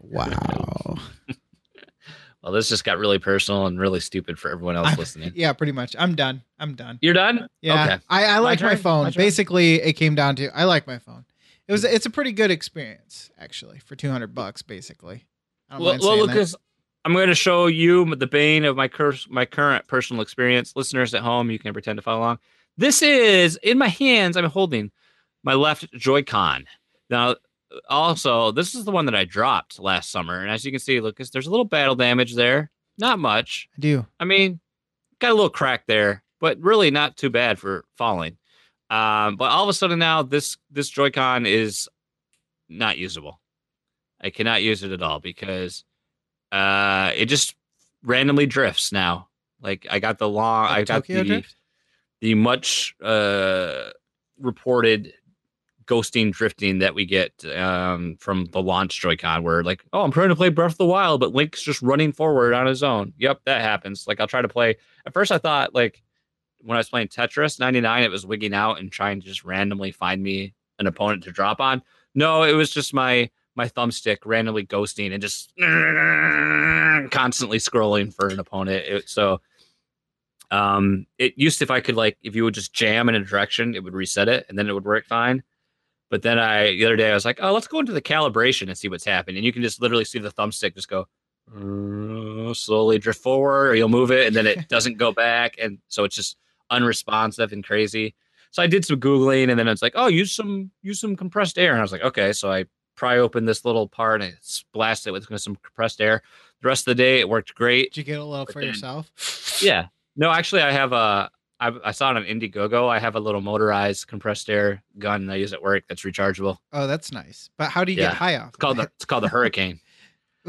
Wow. Well, Well, this just got really personal and really stupid for everyone else I'm- listening. Yeah, pretty much. I'm done. I'm done. You're done? Yeah, Okay. I, I like my turn? phone. My? Basically, it came down to I like my phone. It was hmm. it's a pretty good experience actually for two hundred bucks. Basically, I don't Well, mind well saying that. Lucas, I'm going to show you the bane of my curse, my current personal experience. Listeners at home, you can pretend to follow along. This is in my hands. I'm holding my left Joy-Con. Now, also, this is the one that I dropped last summer, and as you can see, Lucas, there's a little battle damage there. Not much. I do. I mean, got a little crack there, but really not too bad for falling. Um, but all of a sudden now, this this Joy-Con is not usable. I cannot use it at all because uh, it just randomly drifts now. Like I got the long, I got Tokyo the Drift? the much uh, reported ghosting drifting that we get um, from the launch Joy-Con, where like, oh, I'm trying to play Breath of the Wild, but Link's just running forward on his own. Yep, that happens. Like I'll try to play. At first, I thought like when I was playing Tetris 99, it was wigging out and trying to just randomly find me an opponent to drop on. No, it was just my my thumbstick randomly ghosting and just constantly scrolling for an opponent. It, so um it used to if I could like if you would just jam in a direction, it would reset it and then it would work fine. But then I the other day I was like, oh, let's go into the calibration and see what's happening. And you can just literally see the thumbstick just go uh, slowly drift forward, or you'll move it and then it doesn't go back, and so it's just unresponsive and crazy. So I did some googling, and then it's like, oh, use some use some compressed air, and I was like, okay. So I pry open this little part and I blast it with some compressed air. The rest of the day, it worked great. Did you get a little But for then- yourself? Yeah. No, actually, I have a. I, I saw it on Indiegogo. I have a little motorized compressed air gun I use at work that's rechargeable. Oh, that's nice. But how do you Yeah. get high off? It's called the it's called the Hurricane.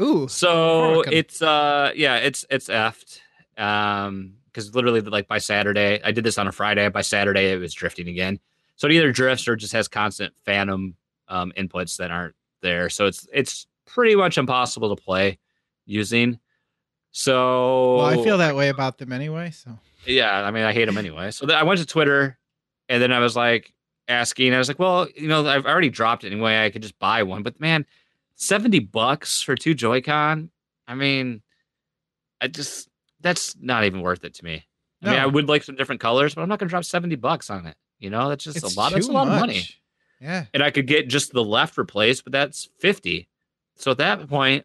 Ooh. So Hurricane. it's uh yeah it's it's effed um because literally like by Saturday I did this on a Friday by Saturday it was drifting again. So it either drifts or just has constant phantom um, inputs that aren't there. So it's it's pretty much impossible to play using. So Well, I feel that way about them anyway. So yeah, I mean, I hate them anyway. So I went to Twitter, and then I was like asking. I was like, well, you know, I've already dropped it anyway. I could just buy one, but man, seventy bucks for two Joy-Con. I mean, I just that's not even worth it to me. I mean, I would like some different colors, but I'm not going to drop seventy bucks on it. You know, that's just it's a lot. That's a lot of money. Yeah. and I could get just the left replaced, but that's fifty. So at that point,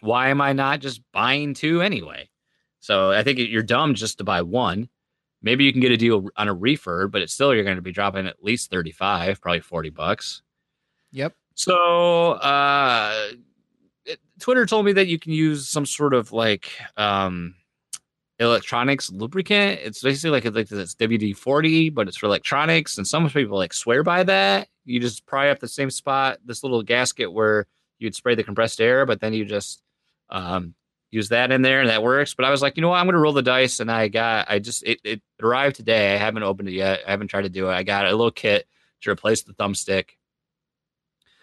why am I not just buying two anyway? So I think you're dumb just to buy one. Maybe you can get a deal on a refurb, but it's still you're going to be dropping at least 35, probably 40 bucks. Yep. So uh it, Twitter told me that you can use some sort of like um electronics lubricant. It's basically like like this WD forty, but it's for electronics. And some people like swear by that. You just pry up the same spot, this little gasket where you'd spray the compressed air, but then you just um, use that in there, and that works. But I was like, you know what? I'm going to roll the dice, and I got I just it, it arrived today. I haven't opened it yet. I haven't tried to do it. I got a little kit to replace the thumbstick.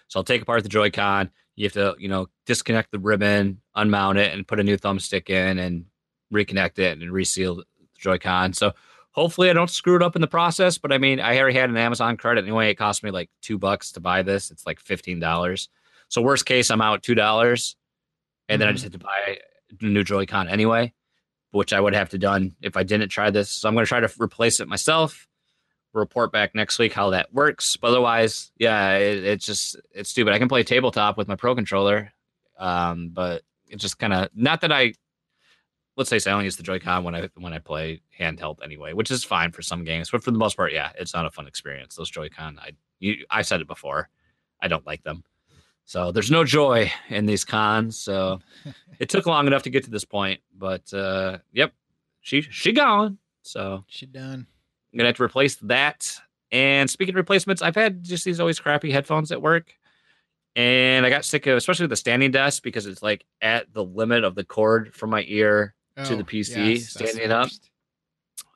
So I'll take apart the Joy-Con. You have to, you know, disconnect the ribbon, unmount it, and put a new thumbstick in, and reconnect it and reseal the Joy-Con. So hopefully I don't screw it up in the process. But I mean, I already had an Amazon credit anyway. It cost me like two bucks to buy this. It's like fifteen dollars. So worst case, I'm out two dollars, and then I Mhm. just had to buy new Joy-Con anyway, which I would have to done if I didn't try this. So I'm going to try to replace it myself. Report back next week how that works. But otherwise, yeah, it, it's just it's stupid. I can play tabletop with my Pro controller, um, but it's just kind of not that I. Let's say I only use the Joy-Con when I when I play handheld anyway, which is fine for some games. But for the most part, yeah, it's not a fun experience. Those Joy-Con, I you I said it before, I don't like them. So there's no joy in these cons. So it took long enough to get to this point, but uh, yep, she she gone. So She done. I'm gonna have to replace that. And speaking of replacements, I've had just these always crappy headphones at work, and I got sick of, especially the standing desk, because it's like at the limit of the cord from my ear to the Oh, PC, yes, standing up.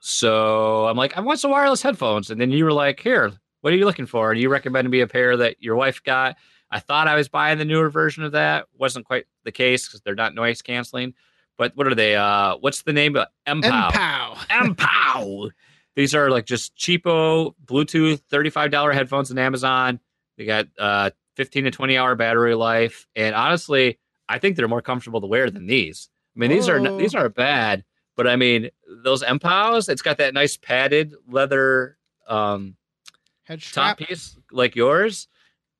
So I'm like, I want some wireless headphones. And then you were like, here, what are you looking for? And you recommended me a pair that your wife got. I thought I was buying the newer version of that. Wasn't quite the case because they're not noise canceling. But what are they? Uh, what's the name? of Mpow. Mpow. Mpow. These are like just cheapo Bluetooth $35 headphones on Amazon. They got uh 15 to 20 hour battery life. And honestly, I think they're more comfortable to wear than these. I mean, these are these aren't bad, but I mean, those Mpows, it's got that nice padded leather um, Head top piece like yours.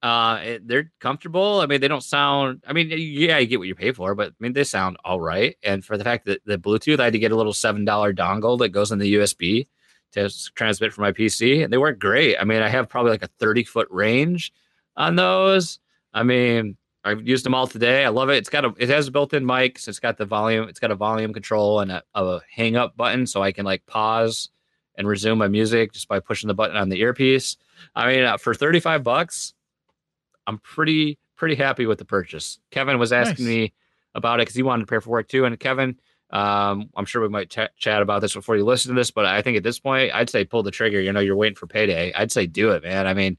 Uh, it, they're comfortable. I mean, they don't sound. I mean, yeah, you get what you pay for, but I mean, they sound all right. And for the fact that the Bluetooth, I had to get a little seven dollar dongle that goes in the USB to transmit from my PC, and they work great. I mean, I have probably like a thirty foot range on those. I mean, I've used them all today. I love it. It's got a it has a built in mic, so it's got the volume. It's got a volume control and a, a hang up button, so I can like pause and resume my music just by pushing the button on the earpiece. I mean, uh, for 35 bucks, I'm pretty pretty happy with the purchase. Kevin was asking Nice. me about it because he wanted to prepare for work too. And Kevin, um, I'm sure we might ch- chat about this before you listen to this, but I think at this point, I'd say pull the trigger. You know, you're waiting for payday. I'd say do it, man. I mean,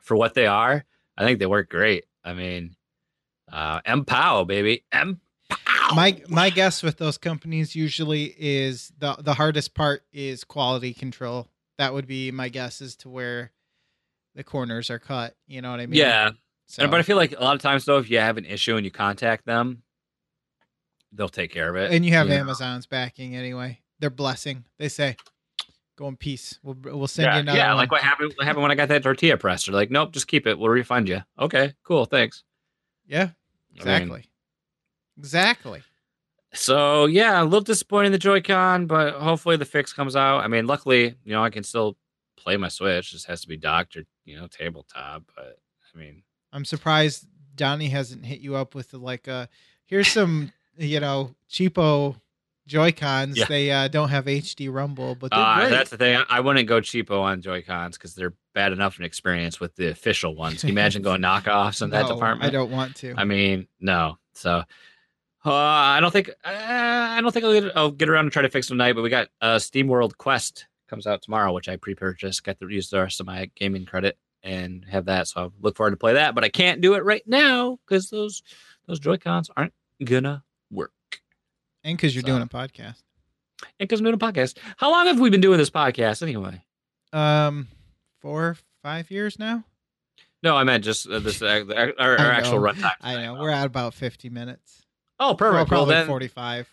for what they are, I think they work great. I mean, uh, Mpow, baby, Mpow. my my guess with those companies usually is the the hardest part is quality control. That would be my guess as to where the corners are cut. You know what I mean? yeah, So, but I feel like a lot of times though, if you have an issue and you contact them, they'll take care of it. and you have know? Amazon's backing anyway. They're blessing. They say, "Go in peace. We'll we'll send yeah, you another yeah, one." like what happened? What happened when I got that tortilla press? They're like, nope, just keep it. We'll refund you. Okay, cool, thanks. yeah, I mean, exactly, exactly. so yeah, a little disappointed in the Joy-Con, but hopefully the fix comes out. I mean, luckily, you know, I can still play my Switch. It just has to be docked or you know tabletop. But I mean, I'm surprised Donnie hasn't hit you up with like uh here's some you know cheapo Joy Cons. Yeah. They uh, don't have HD Rumble, but uh, that's the thing. I, I wouldn't go cheapo on Joy-Cons because they're bad enough an experience with the official ones. Can you imagine going knockoffs in that department? I don't want to. I mean, no. So uh, I don't think uh, I don't think I'll get, I'll get around and try to fix them tonight. But we got uh, SteamWorld Quest comes out tomorrow, which I pre-purchased. Got to use the rest of my gaming credit and have that. So I look forward to play that. But I can't do it right now because those those Joy Cons aren't gonna work. and because you're so- doing a podcast. And because I'm doing a podcast. How long have we been doing this podcast anyway? Um, four, five years now. No, I meant just uh, this uh, our, our, actual runtime. I know we're at about 50 minutes. Oh, Well, perfect. Well, probably then 45.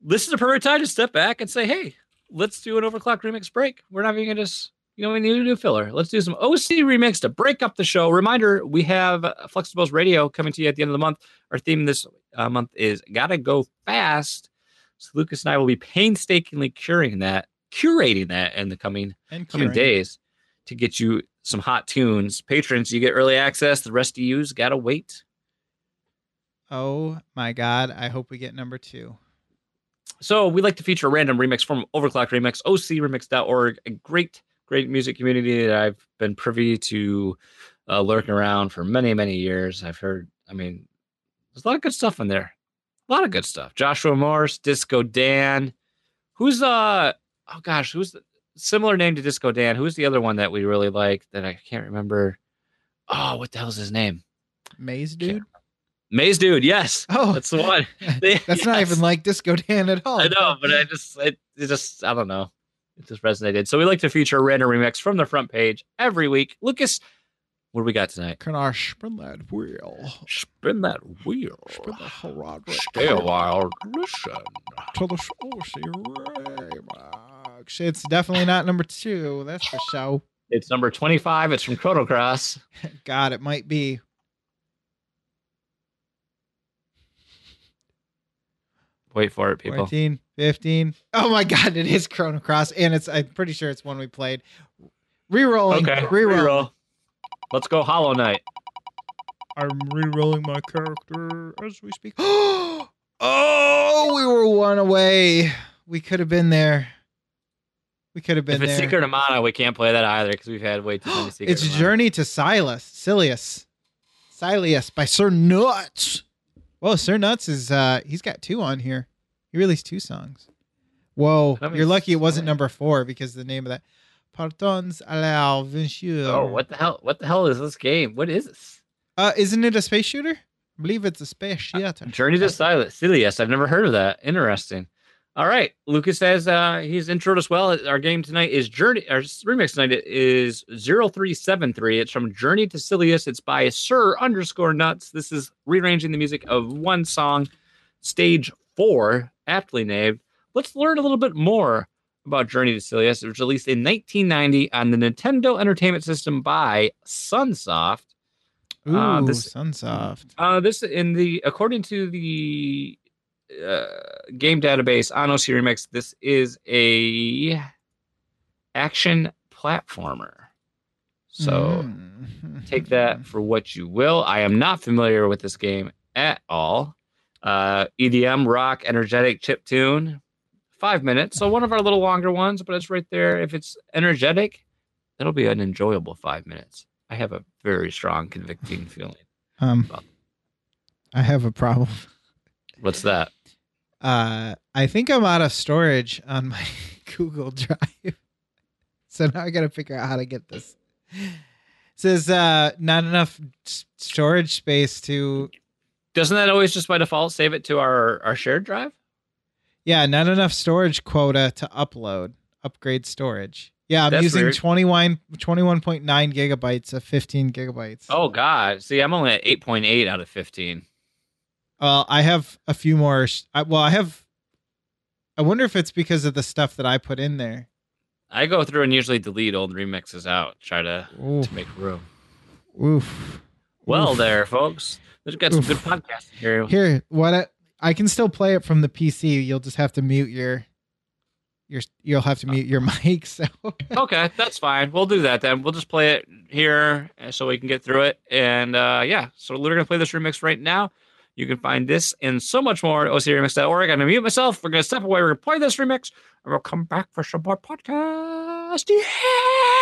this is a perfect time to step back and say, hey, let's do an overclock remix break. We're not even gonna just, you know, we need to do filler. Let's do some OC remix to break up the show. Reminder: we have Flexibles Radio coming to you at the end of the month. Our theme this uh, month is "Gotta Go Fast." So Lucas and I will be painstakingly curing that, curating that in the coming And coming days to get you some hot tunes. Patrons, you get early access. The rest of you's gotta wait. Oh my God! I hope we get number two. So we like to feature a random remix from Overclock Remix, ocremix.org, a great, great music community that I've been privy to uh, lurking around for many, many years. I've heard, I mean, there's a lot of good stuff in there. A lot of good stuff. Joshua Morse, Disco Dan. Who's uh oh gosh, who's the similar name to Disco Dan? Who's the other one that we really like that I can't remember? Oh, what the hell's his name? Mazedude. Mazedude, yes. Oh, That's the one. that's not even like Disco Dan at all. I know, but I just it, it just I don't know. It just resonated. So we like to feature a random remix from the front page every week. Lucas, what do we got tonight? Can I spin that wheel? Spin that wheel. Spin that Herod Stay a while. Listen. to the saucy remix. It's definitely not number two. That's for sure. It's number 25. It's from Chrono Cross. God, it might be. Wait for it, people. 14, 15. Oh my God, it is Chrono Cross. And it's, I'm pretty sure it's one we played. Rerolling. Okay. Reroll. Reroll. Let's go Hollow Knight. I'm re-rolling my character as we speak. oh, we were one away. We could have been there. We could have been if it's there. Secret of Mana, we can't play that either because we've had way too many Secret it's of Mana. Journey to Silas. Silius. Silius by Sir Nuts. Whoa, Sir Nuts is uh he's got two on here. He released two songs. Whoa, you're lucky it wasn't number four because the name of that. Partons à l'aventure. Oh, what the hell? What the hell is this game? What is this? Uh, isn't it a space shooter? I believe it's a space shooter. Journey to Silent Silius. I've never heard of that. Interesting. All right. Lucas says uh, he's introed us well. Our game tonight is Journey. Our remix tonight is 0373. It's from Journey to Silius. It's by Sir underscore Nuts. This is rearranging the music of one song, stage 4, aptly named. Let's learn a little bit more about Journey to Silius. It was released in 1990 on the Nintendo Entertainment System by Sunsoft. Ooh, Uh, this- Sunsoft. Uh, this in the according to the uh, game database on OC Remix, this is a action platformer. So Mm. take that for what you will. I am not familiar with this game at all. Uh, EDM, rock, energetic chip tune, five minutes. So one of our little longer ones, but it's right there. If it's energetic, it'll be an enjoyable five minutes. I have a very strong, convicting feeling. Um, I have a problem. What's that? Uh, I think I'm out of storage on my Google Drive. So now I got to figure out how to get this. It says uh, not enough storage space to. Doesn't that always just by default save it to our our shared drive? Yeah, not enough storage quota to upload, upgrade storage. Yeah, I'm That's using weird. 21, 21.9 gigabytes of 15 gigabytes. Oh God! See, I'm only at eight point eight out of fifteen. Well, I have a few more. sh- I, well, I have. I wonder if it's because of the stuff that I put in there. I go through and usually delete old remixes out, try to, Oof. to make room. Oof. Well, Oof. there, folks. We've got some Oof. good podcasting here. Here, what I, I can still play it from the PC. You'll just have to mute your your you'll have to mute your mic. So okay, that's fine. We'll do that then. We'll just play it here uh, so we can get through it. And uh, yeah, so we're gonna play this remix right now. You can find this and so much more at ocremix.org. I'm gonna mute myself. We're gonna step away. We're gonna play this remix, and we'll come back for some more podcast. Yeah.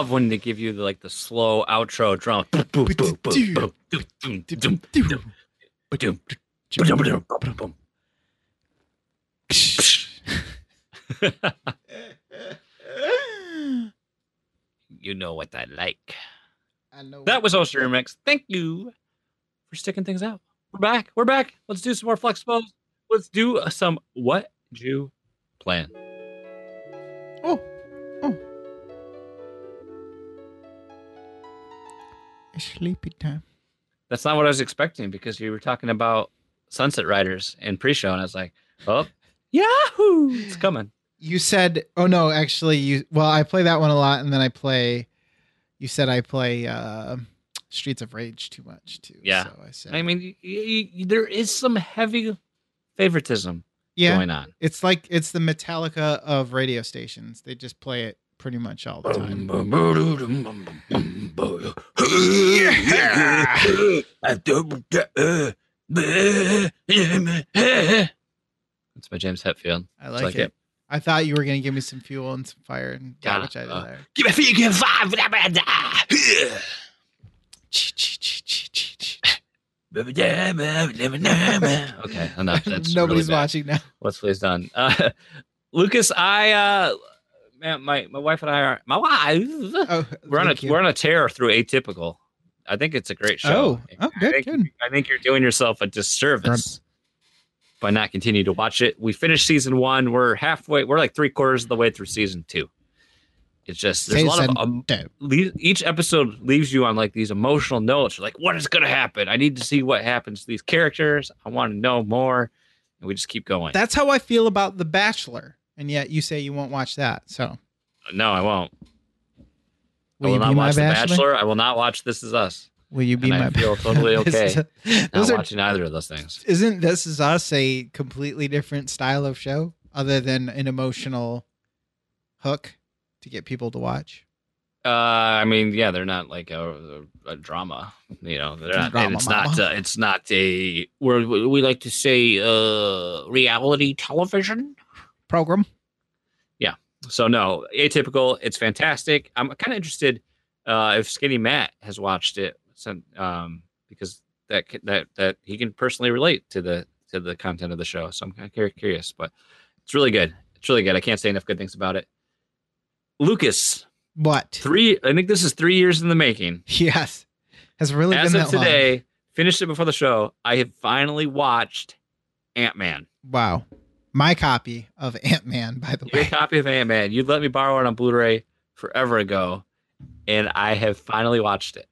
love when they give you the, like the slow outro drum. you know what I like. I know that was Oster Remix. Thank you for sticking things out. We're back. We're back. Let's do some more flexpos. Let's do some what you plan. It's sleepy time. That's not what I was expecting because you were talking about Sunset Riders in pre-show, and I was like, "Oh, Yahoo! It's coming." You said, oh no, actually, you. Well, I play that one a lot, and then I play. You said I play uh, Streets of Rage too much too. Yeah. So I said, I mean, y- y- y- there is some heavy favoritism yeah, going on. it's like it's the Metallica of radio stations. They just play it pretty much all the time. That's my James Hetfield. I like, like it. it. I thought you were gonna give me some fuel and some fire, and got Got which I did uh, there. Give me a feel, give five. Okay, enough. That's Nobody's really watching now. Let's play done. Uh, Lucas, I uh, man, my my wife and I are my wife. Oh, we're on a you. we're on a tear through Atypical. I think it's a great show. Oh, oh, I good, think, good. I think you're doing yourself a disservice by not continuing to watch it. We finished season one. We're halfway. We're like three quarters of the way through season two. It's just there's a lot of um, each episode leaves you on like these emotional notes. You're like, what is going to happen? I need to see what happens to these characters. I want to know more, and we just keep going. That's how I feel about The Bachelor, and yet you say you won't watch that. So no, I won't. will I will you not be my watch The Bachelor? Bachelor. I will not watch This Is Us. Will you be And my I feel totally okay Not are, watching either of those things. isn't This Is Us a completely different style of show, other than an emotional hook to get people to watch? Uh, I mean, yeah, they're not like a, a, a drama. You know, they're not. Drama, and it's not. Uh, it's not a. Where we like to say, uh, reality television. Program. Yeah. So no, atypical. It's fantastic. I'm kind of interested uh, if Skinny Matt has watched it, um, because that that that he can personally relate to the to the content of the show. So I'm kind of curious, but it's really good. It's really good. I can't say enough good things about it. Lucas, What? three. I think this is three years in the making. Yes, has really As been of that long. today, finished it before the show. I have finally watched Ant Man. Wow, my copy of Ant Man, by the Your way. copy of Ant Man. You'd let me borrow it on Blu-ray forever ago, and I have finally watched it.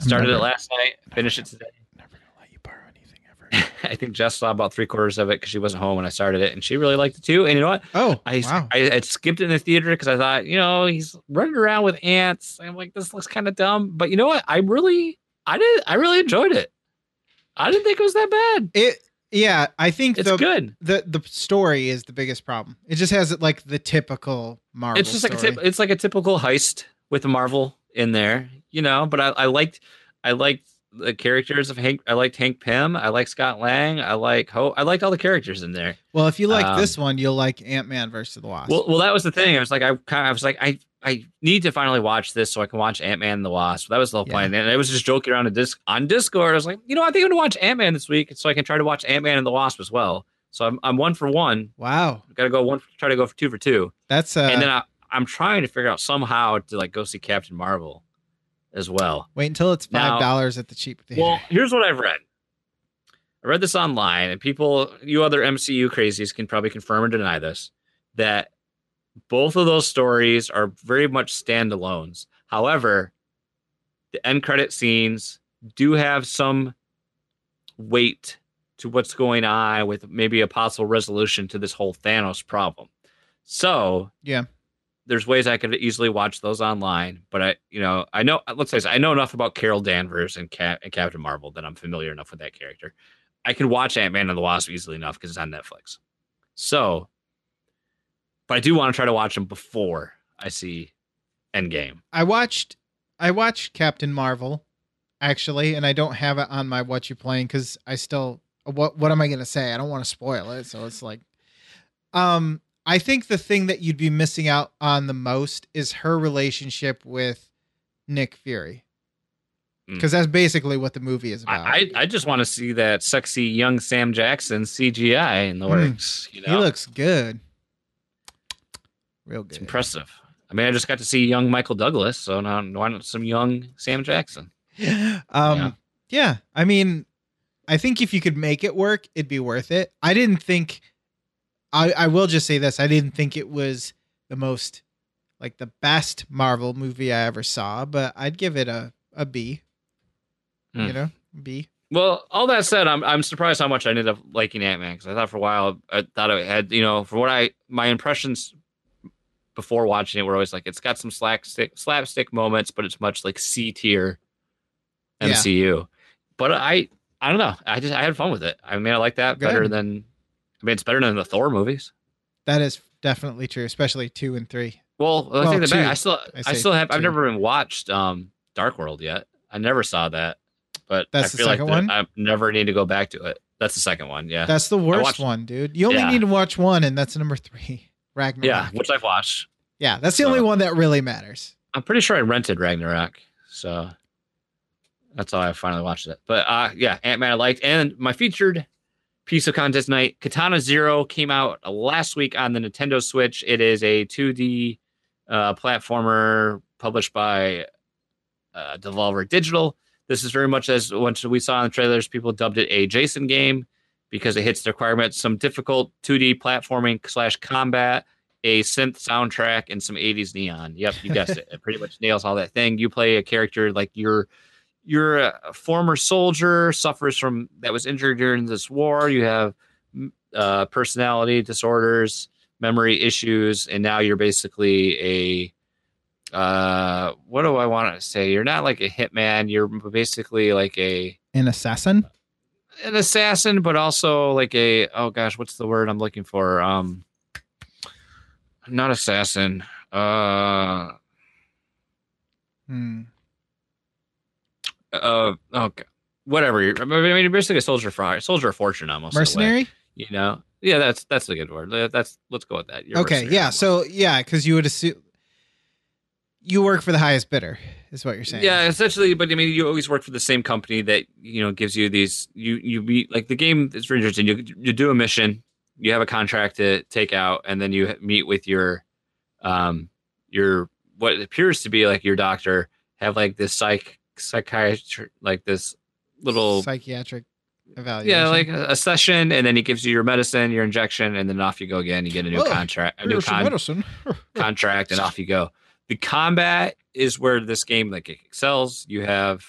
Started never- it last night. Finished it today. Never gonna let you borrow anything ever. I think Jess saw about three quarters of it because she wasn't home when I started it, and she really liked it too. And you know what? Oh, I wow. I, I skipped it in the theater because I thought, you know, he's running around with ants. I'm like, this looks kind of dumb. But you know what? I really, I did, I really enjoyed it. I didn't think it was that bad. It. Yeah, I think It's the good. the the story is the biggest problem. It just has like the typical Marvel. it's just like a tip, it's like a typical heist with a Marvel in there, you know. But I, I liked I liked the characters of Hank. I liked Hank Pym. I like Scott Lang. I like Ho. I liked all the characters in there. Well, if you like Um, this one, you'll like Ant Man versus the Wasp. Well, well, that was the thing. I was like, I kind of, I was like, I, I need to finally watch this so I can watch Ant Man and the Wasp. That was the whole Yeah. plan. And I was just joking around on, disc, on Discord. I was like, you know, I think I'm gonna watch Ant Man this week, so I can try to watch Ant Man and the Wasp as well. So I'm, I'm one for one. wow, Got to go one, try to go for two for two. that's uh. and then I, I'm trying to figure out somehow to like go see Captain Marvel as well. wait until it's five dollars at the cheap theater. Well, here's what I've read. I read this online, and people, you other MCU crazies, can probably confirm or deny this that both of those stories are very much standalones. However, the end credit scenes do have some weight to what's going on with maybe a possible resolution to this whole Thanos problem. So, Yeah. there's ways I could easily watch those online, but I, you know, I know. Let's say I know enough about Carol Danvers and, Cap, and Captain Marvel that I'm familiar enough with that character. I can watch Ant Man and the Wasp easily enough because it's on Netflix. So, but I do want to try to watch them before I see Endgame. I watched I watched Captain Marvel actually, and I don't have it on my what you playing because I still what what am I gonna say? I don't want to spoil it, so it's like um I think the thing that you'd be missing out on the most is her relationship with Nick Fury. Mm. Because that's basically what the movie is about. I, I I just want to see that sexy young Sam Jackson CGI in the Hmm. works. You he looks good. Real it's impressive. I mean, I just got to see young Michael Douglas, so now why not some young Sam Jackson? um Yeah. yeah. I mean, I think if you could make it work, it'd be worth it. I didn't think I I will just say this. I didn't think it was the most like the best Marvel movie I ever saw, but I'd give it a a B. Hmm. You know? B. Well, all that said, I'm I'm surprised how much I ended up liking Ant Man because I thought for a while I thought it had you know for what I my impressions before watching it were always like it's got some slapstick slapstick moments, but it's much like C tier Yeah. MCU. But I I don't know. I just I had fun with it. I mean, I like that Good. better than I mean, it's better than the Thor movies. That is definitely true, especially 2 and 3. Well, I Well, back. two. I still I I, still have I've never even watched um Dark World yet. I never saw that. But That's I the second like one? I never need to go back to it. That's the second one, yeah. That's the worst watched- one, dude. You only Yeah. need to watch one and that's number 3. Ragnarok. yeah, which I've watched. Yeah, that's the So- only one that really matters. I'm pretty sure I rented Ragnarok, so that's how I finally watched it. But uh, yeah, Ant Man I liked, and my featured piece of content tonight, Katana Zero, came out last week on the Nintendo Switch. It is a 2D uh, platformer published by uh, Devolver Digital. This is very much as once we saw in the trailers, people dubbed it a Jason game because it hits the requirements some difficult 2D platforming slash combat a synth soundtrack and some 80s neon. Yep, you guessed it. It pretty much nails all that thing. You play a character like you're you're a former soldier, suffers from that was injured during this war. You have mm, uh, personality disorders, memory issues, and now you're basically a uh, what do I want to say? You're not like a hitman. You're basically like a An assassin? An assassin, but also like a oh gosh, what's the word I'm looking for? Um, not assassin. Uh, Hmm. uh, okay, whatever. I mean, you're basically a soldier for soldier of fortune almost. in a way, Mercenary? you know? Yeah, that's that's a good word. That's let's go with that. You're Okay, yeah. So yeah, because you would assume you work for the highest bidder, is what you're saying. Yeah, essentially, but I mean, you always work for the same company that you know gives you these. You you meet like the game is very interesting. You you do a mission, you have a contract to take out, and then you meet with your, um, your what appears to be like your doctor. Have like this psych psychiatrist like this little psychiatric evaluation. yeah like a, a session, and then he gives you your medicine, your injection, and then off you go again. You get a new Oh, contract, a new con- medicine. contract and off you go. The combat is where this game like excels. You have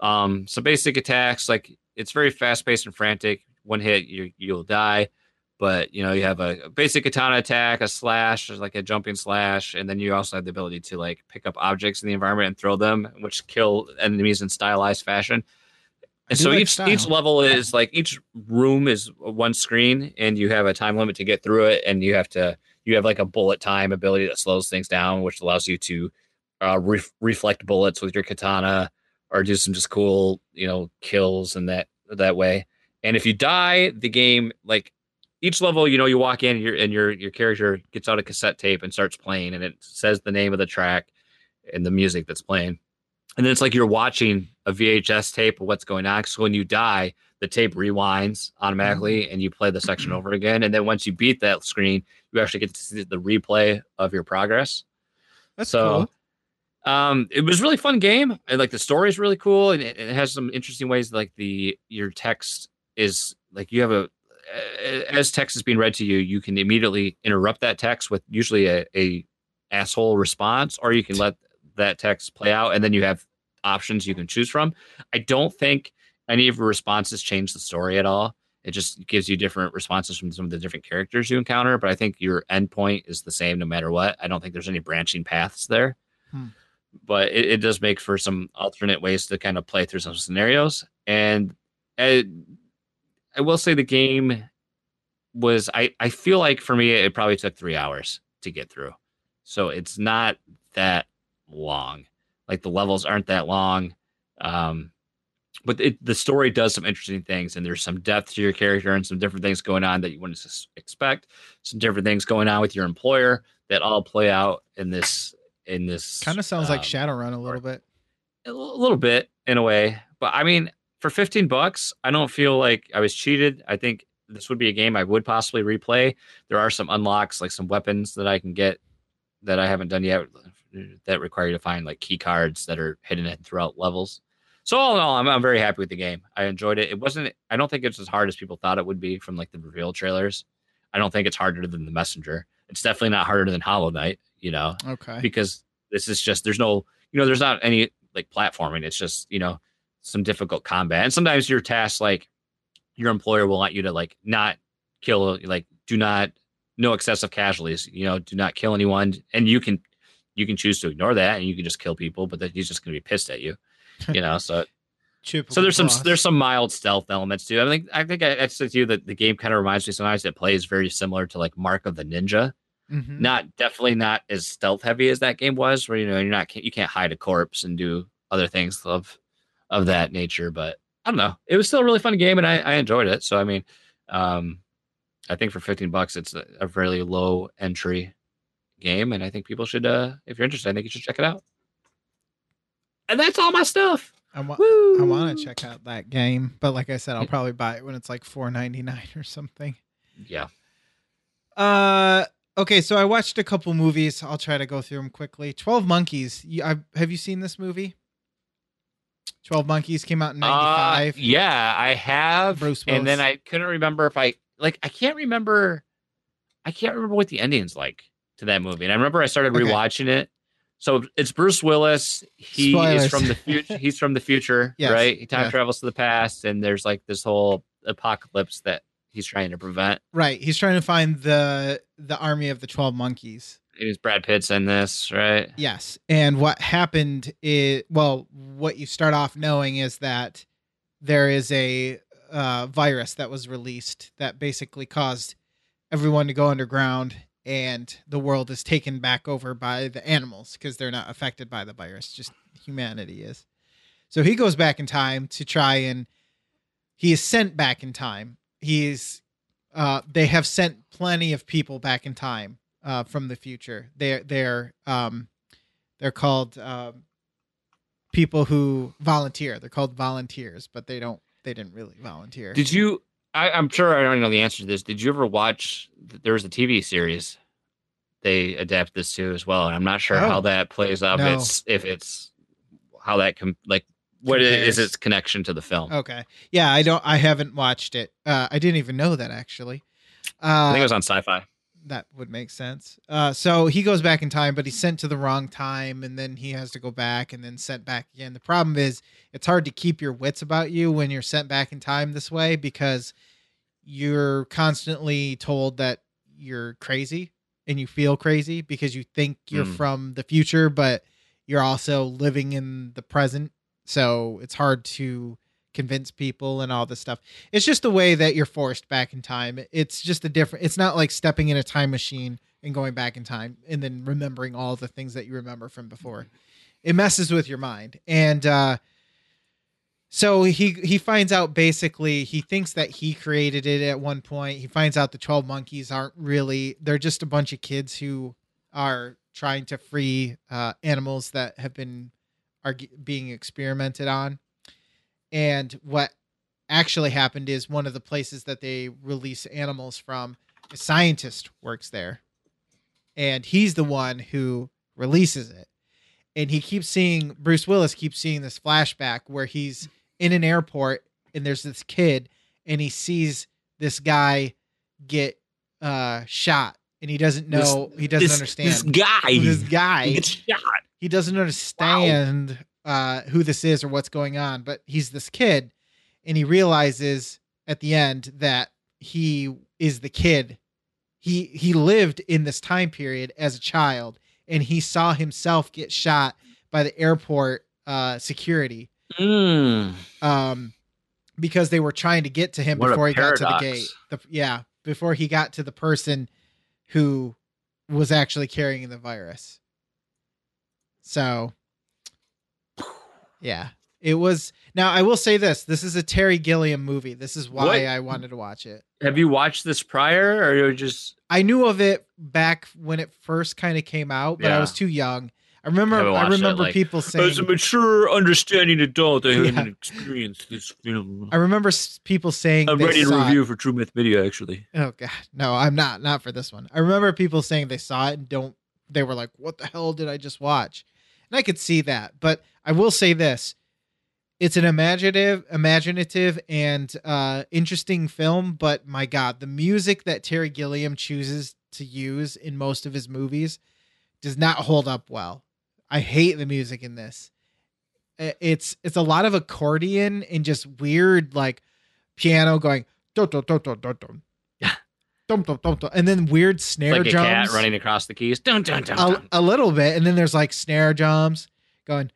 um some basic attacks, like it's very fast paced and frantic. One hit, you you'll die. But you know, you have a, a basic katana attack, a slash, like a jumping slash, and then you also have the ability to like pick up objects in the environment and throw them, which kill enemies in stylized fashion. And so like each style. each level is like each room is one screen, and you have a time limit to get through it, and you have to you have like a bullet time ability that slows things down, which allows you to uh, ref- reflect bullets with your katana or do some just cool, you know, kills and that that way. And if you die, the game like each level, you know, you walk in and your and your your character gets out a cassette tape and starts playing, and it says the name of the track and the music that's playing. And then it's like you're watching a VHS tape of what's going on. So when you die, the tape rewinds automatically and you play the section over again. And then once you beat that screen, you actually get to see the replay of your progress. That's so, cool. Um, it was a really fun game, and like the story is really cool, and it, it has some interesting ways. Like the your text is like you have a as text is being read to you, you can immediately interrupt that text with usually a, a asshole response, or you can let that text play out, and then you have options you can choose from. I don't think any of your responses change the story at all. It just gives you different responses from some of the different characters you encounter, but I think your endpoint is the same no matter what. I don't think there's any branching paths there. Hmm. But it, it does make for some alternate ways to kind of play through some scenarios. And I, I will say the game was I, I feel like for me it probably took three hours to get through. So it's not that long. Like the levels aren't that long. Um but it, the story does some interesting things, and there's some depth to your character and some different things going on that you wouldn't expect. Some different things going on with your employer that all play out in this in this Kind of sounds like um, Shadowrun a little bit. a little bit in a way but i mean for 15 bucks i don't feel like i was cheated i think this would be a game i would possibly replay there are some unlocks like some weapons that i can get that i haven't done yet that require you to find like key cards that are hidden throughout levels so all in all I'm, I'm very happy with the game. I enjoyed it. It wasn't i don't think it's as hard as people thought it would be from like the reveal trailers. I don't think it's harder than the messenger. It's definitely not harder than hollow knight you know Okay. because this is just there's no you know there's not any like platforming. It's just you know some difficult combat. And sometimes your tasks like your employer will want you to like not kill like do not no excessive casualties you know do not kill anyone. And you can you can choose to ignore that and you can just kill people but then he's just going to be pissed at you you know so so there's some there's some mild stealth elements too. I think i think i, I said to you that the game kind of reminds me sometimes it plays very similar to like mark of the ninja. Mhm. not definitely not as stealth heavy as that game was where you know you're not you can't hide a corpse and do other things of of that nature but i don't know. It was still a really fun game and i, I enjoyed it. So i mean um i think for 15 bucks it's a, a fairly low entry game and i think people should uh if you're interested i think you should check it out and that's all my stuff I want. I want to check out that game, but like I said, I'll probably buy it when it's like four ninety nine or something. yeah Uh, okay, so I watched a couple movies. I'll try to go through them quickly. Twelve Monkeys. You, I, have you seen this movie? Twelve Monkeys came out in '95. Uh, yeah, I have. Bruce and then I couldn't remember if I like. I can't remember. I can't remember what the ending's like to that movie. And I remember I started Okay. rewatching it. So it's Bruce Willis. He Spoilers. is from the future. He's from the future, Yes, right? He time yeah. travels to the past, and there's like this whole apocalypse that he's trying to prevent. Right, he's trying to find the the army of the Twelve Monkeys. It was Brad Pitt's in this, right? Yes. And what happened is, well, what you start off knowing is that there is a uh, virus that was released that basically caused everyone to go underground and the world is taken back over by the animals because they're not affected by the virus, just humanity is. So he goes back in time to try and he is sent back in time. He's uh, they have sent plenty of people back in time uh, from the future. They're they're um, they're called um, people who volunteer. They're called volunteers, but they don't. They didn't really volunteer. Did you? I, I'm sure I don't know the answer to this. Did you ever watch? There was a TV series they adapt this to as well, and I'm not sure Oh. how that plays out. No. It's if it's how that com- like what is its connection to the film? Okay. Yeah, I don't. I haven't watched it. Uh, I didn't even know that actually. I Uh, think it was on Sci-Fi. That would make sense. Uh, so he goes back in time, but he's sent to the wrong time, and then he has to go back and then sent back again. The problem is, it's hard to keep your wits about you when you're sent back in time this way because you're constantly told that you're crazy and you feel crazy because you think you're Mm. from the future, but you're also living in the present. So it's hard to convince people and all this stuff. It's just the way that you're forced back in time. It's just a different. It's not like stepping in a time machine and going back in time and then remembering all the things that you remember from before. It messes with your mind, and uh, so he he finds out basically he thinks that he created it at one point. He finds out the twelve monkeys aren't really. They're just a bunch of kids who are trying to free uh, animals that have been are being experimented on. And what actually happened is one of the places that they release animals from, a scientist works there. And he's the one who releases it. And he keeps seeing Bruce Willis keeps seeing this flashback where he's in an airport and there's this kid and he sees this guy get uh shot and he doesn't know he doesn't This- understand this guy. this guy He gets shot. he doesn't understand uh, who this is or what's going on, but he's this kid, and he realizes at the end that he is the kid. He he lived in this time period as a child, and he saw himself get shot by the airport uh, security Mm. um, because they were trying to get to him What before he got to the gate. The, yeah, before he got to the person who was actually carrying the virus. So, yeah, It was now I will say this. This is a Terry Gilliam movie. This is why What? I wanted to watch it. Have you watched this prior, or you're just I knew of it back when it first kind of came out, but I was too young. I remember I it, remember like, people saying as a mature, understanding adult, I haven't Yeah. experienced this film. I remember people saying they saw it. for True Myth Media. Actually, Oh god, no, I'm not. Not for this one. I remember people saying they saw it and don't. They were like, "What the hell did I just watch?" And I could see that, but I will say this: it's an imaginative, imaginative, and uh, interesting film. But my god, the music that Terry Gilliam chooses to use in most of his movies does not hold up well. I hate the music in this. It's it's a lot of accordion and just weird like piano going dun, dun, dun, dun, dun, dun. Yeah. Dum, dum, dum, dum. and then weird snare like a drums cat running across the keys. Dun, dun, dun, a, dun. a little bit and then there's like snare drums going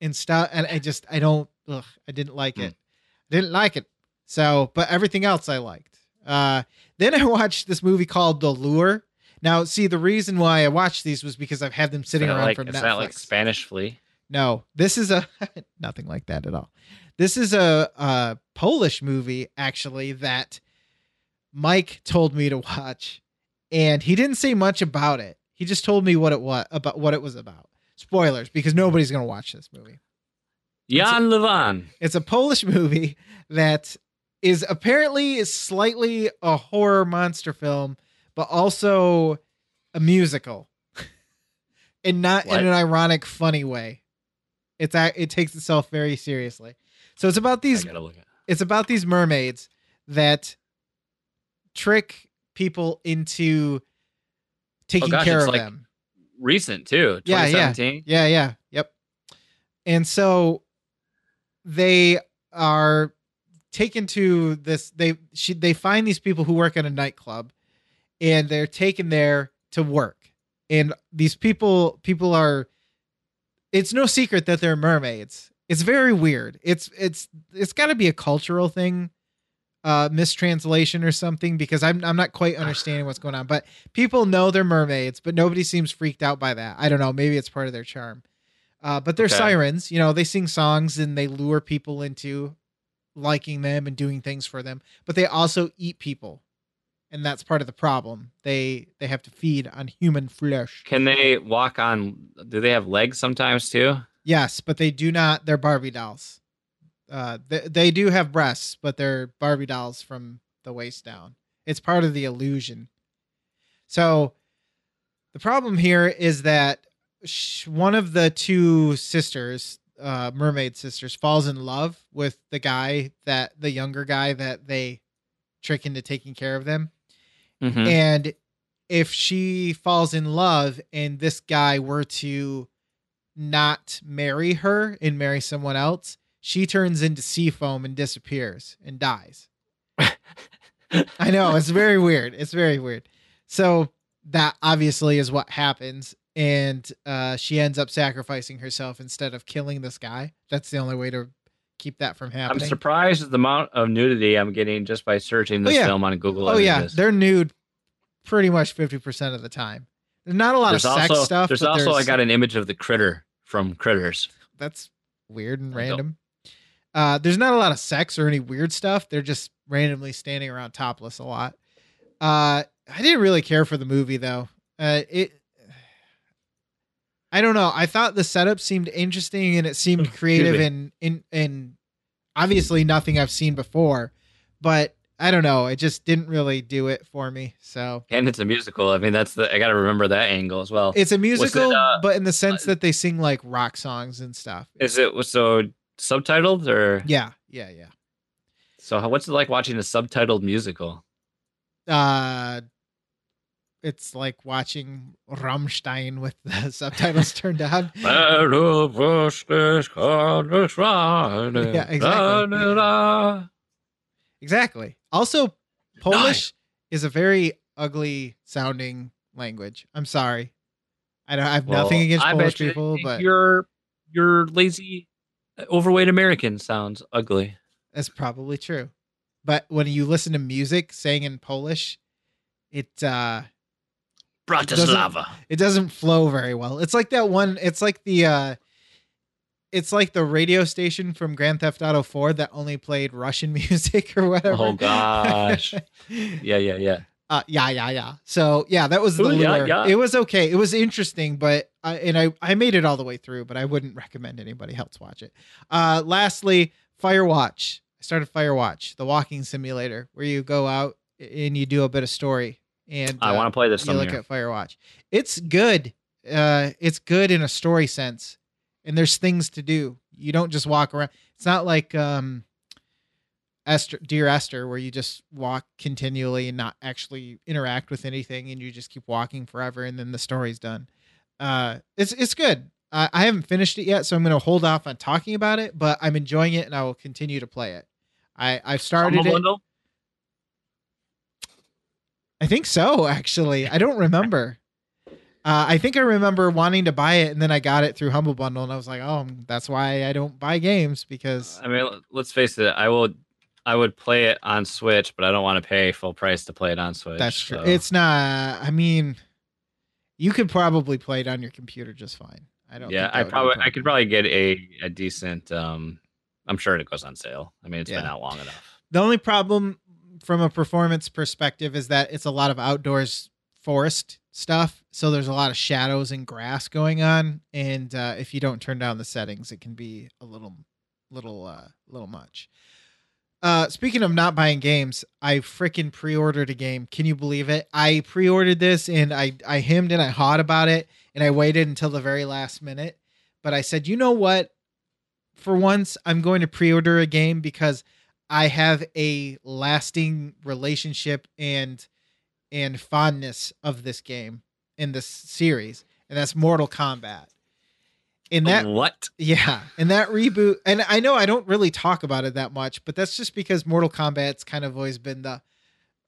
and stuff and i just i don't ugh, i didn't like it didn't like it so but everything else i liked uh then i watched this movie called the lure now see the reason why i watched these was because i've had them sitting around like, from is netflix that like Spanish Flea? no, this is a nothing like that at all. This is a, a Polish movie actually that Mike told me to watch, and he didn't say much about it. He just told me what it was about what it was about. Spoilers, because nobody's gonna watch this movie. Jan Levan. It's a Polish movie that is apparently slightly a horror monster film, but also a musical, and not What? in an ironic, funny way. It's it takes itself very seriously. So it's about these gotta look at. it's about these mermaids that trick people into taking gosh, care of like- them. Recent too. Yeah, yeah. Yeah, yeah, yep. And so they are taken to this. They she, they find these people who work at a nightclub, and they're taken there to work. And these people people are. It's no secret that they're mermaids. It's very weird. It's it's it's got to be a cultural thing, uh, mistranslation or something because I'm I'm not quite understanding what's going on. But people know they're mermaids, but nobody seems freaked out by that. I don't know. Maybe it's part of their charm. Uh, but they're Okay. sirens. You know, they sing songs and they lure people into liking them and doing things for them. But they also eat people, and that's part of the problem. They they have to feed on human flesh. Can they walk on? Do they have legs sometimes too? Yes, but they do not. They're Barbie dolls. Uh, they, they do have breasts, but they're Barbie dolls from the waist down. It's part of the illusion. So, the problem here is that sh- one of the two sisters, uh, mermaid sisters, falls in love with the guy that the younger guy that they trick into taking care of them. Mhm. And if she falls in love and this guy were to not marry her and marry someone else, she turns into sea foam and disappears and dies. I know, it's very weird. It's very weird. So that obviously is what happens. And uh, she ends up sacrificing herself instead of killing this guy. That's the only way to keep that from happening. I'm surprised at the amount of nudity I'm getting just by searching this Oh, yeah. film on Google. Oh yeah, they're nude pretty much fifty percent of the time. There's not a lot there's of sex also stuff. there's also I got an image of the critter from Critters. that's weird and random. Uh, there's not a lot of sex or any weird stuff. They're just randomly standing around topless a lot. Uh, I didn't really care for the movie though. Uh, it. I don't know. I thought the setup seemed interesting and it seemed creative and and and obviously nothing I've seen before, but I don't know. It just didn't really do it for me. So And it's a musical. I mean, that's the I got to remember that angle as well. It's a musical, uh, but in the sense uh, that they sing like rock songs and stuff. Is it so subtitled or Yeah, yeah, yeah. so? How, what's it like watching a subtitled musical? Uh it's like watching Rammstein with the subtitles turned on. yeah, exactly. Exactly. Also, Polish is a very ugly sounding language. I'm sorry. I don't I have nothing against I Polish people, but your your lazy, overweight American sounds ugly. that's probably true. But when you listen to music sang in Polish, it uh Bratislava. it doesn't flow very well. It's like that one. It's like the uh it's like the radio station from Grand Theft Auto 4 that only played Russian music or whatever. Oh gosh. yeah, yeah, yeah. Uh, yeah, yeah, yeah. So yeah, that was the Ooh, yeah, lure. yeah. It was okay. It was interesting, but I and I I made it all the way through, but I wouldn't recommend anybody else watch it. Uh, lastly, Firewatch. I started Firewatch, the walking simulator, where you go out and you do a bit of story. And I uh, want to play this you look year. at Firewatch. It's good. Uh, it's good in a story sense, and there's things to do. You don't just walk around. It's not like um, Esther, Dear Esther, where you just walk continually and not actually interact with anything, and you just keep walking forever, and then the story's done. Uh, it's it's good. I, I haven't finished it yet, so I'm going to hold off on talking about it. But I'm enjoying it, and I will continue to play it. I I've started it. Bundle? I think so, actually. I don't remember. Uh, I think I remember wanting to buy it, and then I got it through Humble Bundle, and I was like, "Oh, that's why I don't buy games because I mean, let's face it. I will. I would play it on Switch, but I don't want to pay full price to play it on Switch. that's true. so- It's not. I mean, you could probably play it on your computer just fine. I don't. yeah. I would be a probably I could probably get a a decent. um I'm sure it goes on sale. I mean, it's been out long enough. The only problem from a performance perspective is that it's a lot of outdoors forest stuff. So there's a lot of shadows and grass going on. And uh, if you don't turn down the settings, it can be a little, little, uh, little much. Uh, speaking of not buying games, I freaking pre-ordered a game. Can you believe it? I pre-ordered this and I, I hemmed and I hawed about it and I waited until the very last minute. But I said, you know what? For once, I'm going to pre-order a game because I have a lasting relationship and and fondness of this game in this series, and that's Mortal Kombat. In that what? yeah, in that reboot, and I know I don't really talk about it that much, but that's just because Mortal Kombat's kind of always been the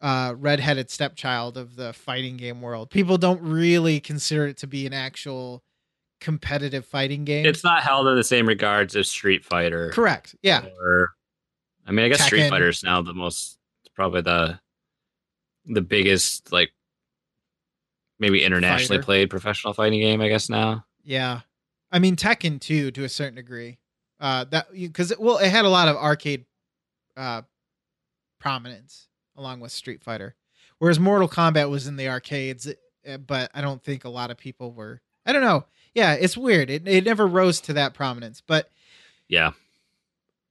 uh, redheaded stepchild of the fighting game world. People don't really consider it to be an actual competitive fighting game. It's not held in the same regards as Street Fighter. correct. Yeah, Or, I mean, I guess Tekken. Street Fighter is now the most, probably the, the biggest like, maybe internationally Fighter. played professional fighting game. I guess now. Yeah, I mean Tekken too, to a certain degree. Uh, that because well, it had a lot of arcade, uh, prominence along with Street Fighter, whereas Mortal Kombat was in the arcades, uh, but I don't think a lot of people were. I don't know. Yeah, it's weird. It it never rose to that prominence, but Yeah.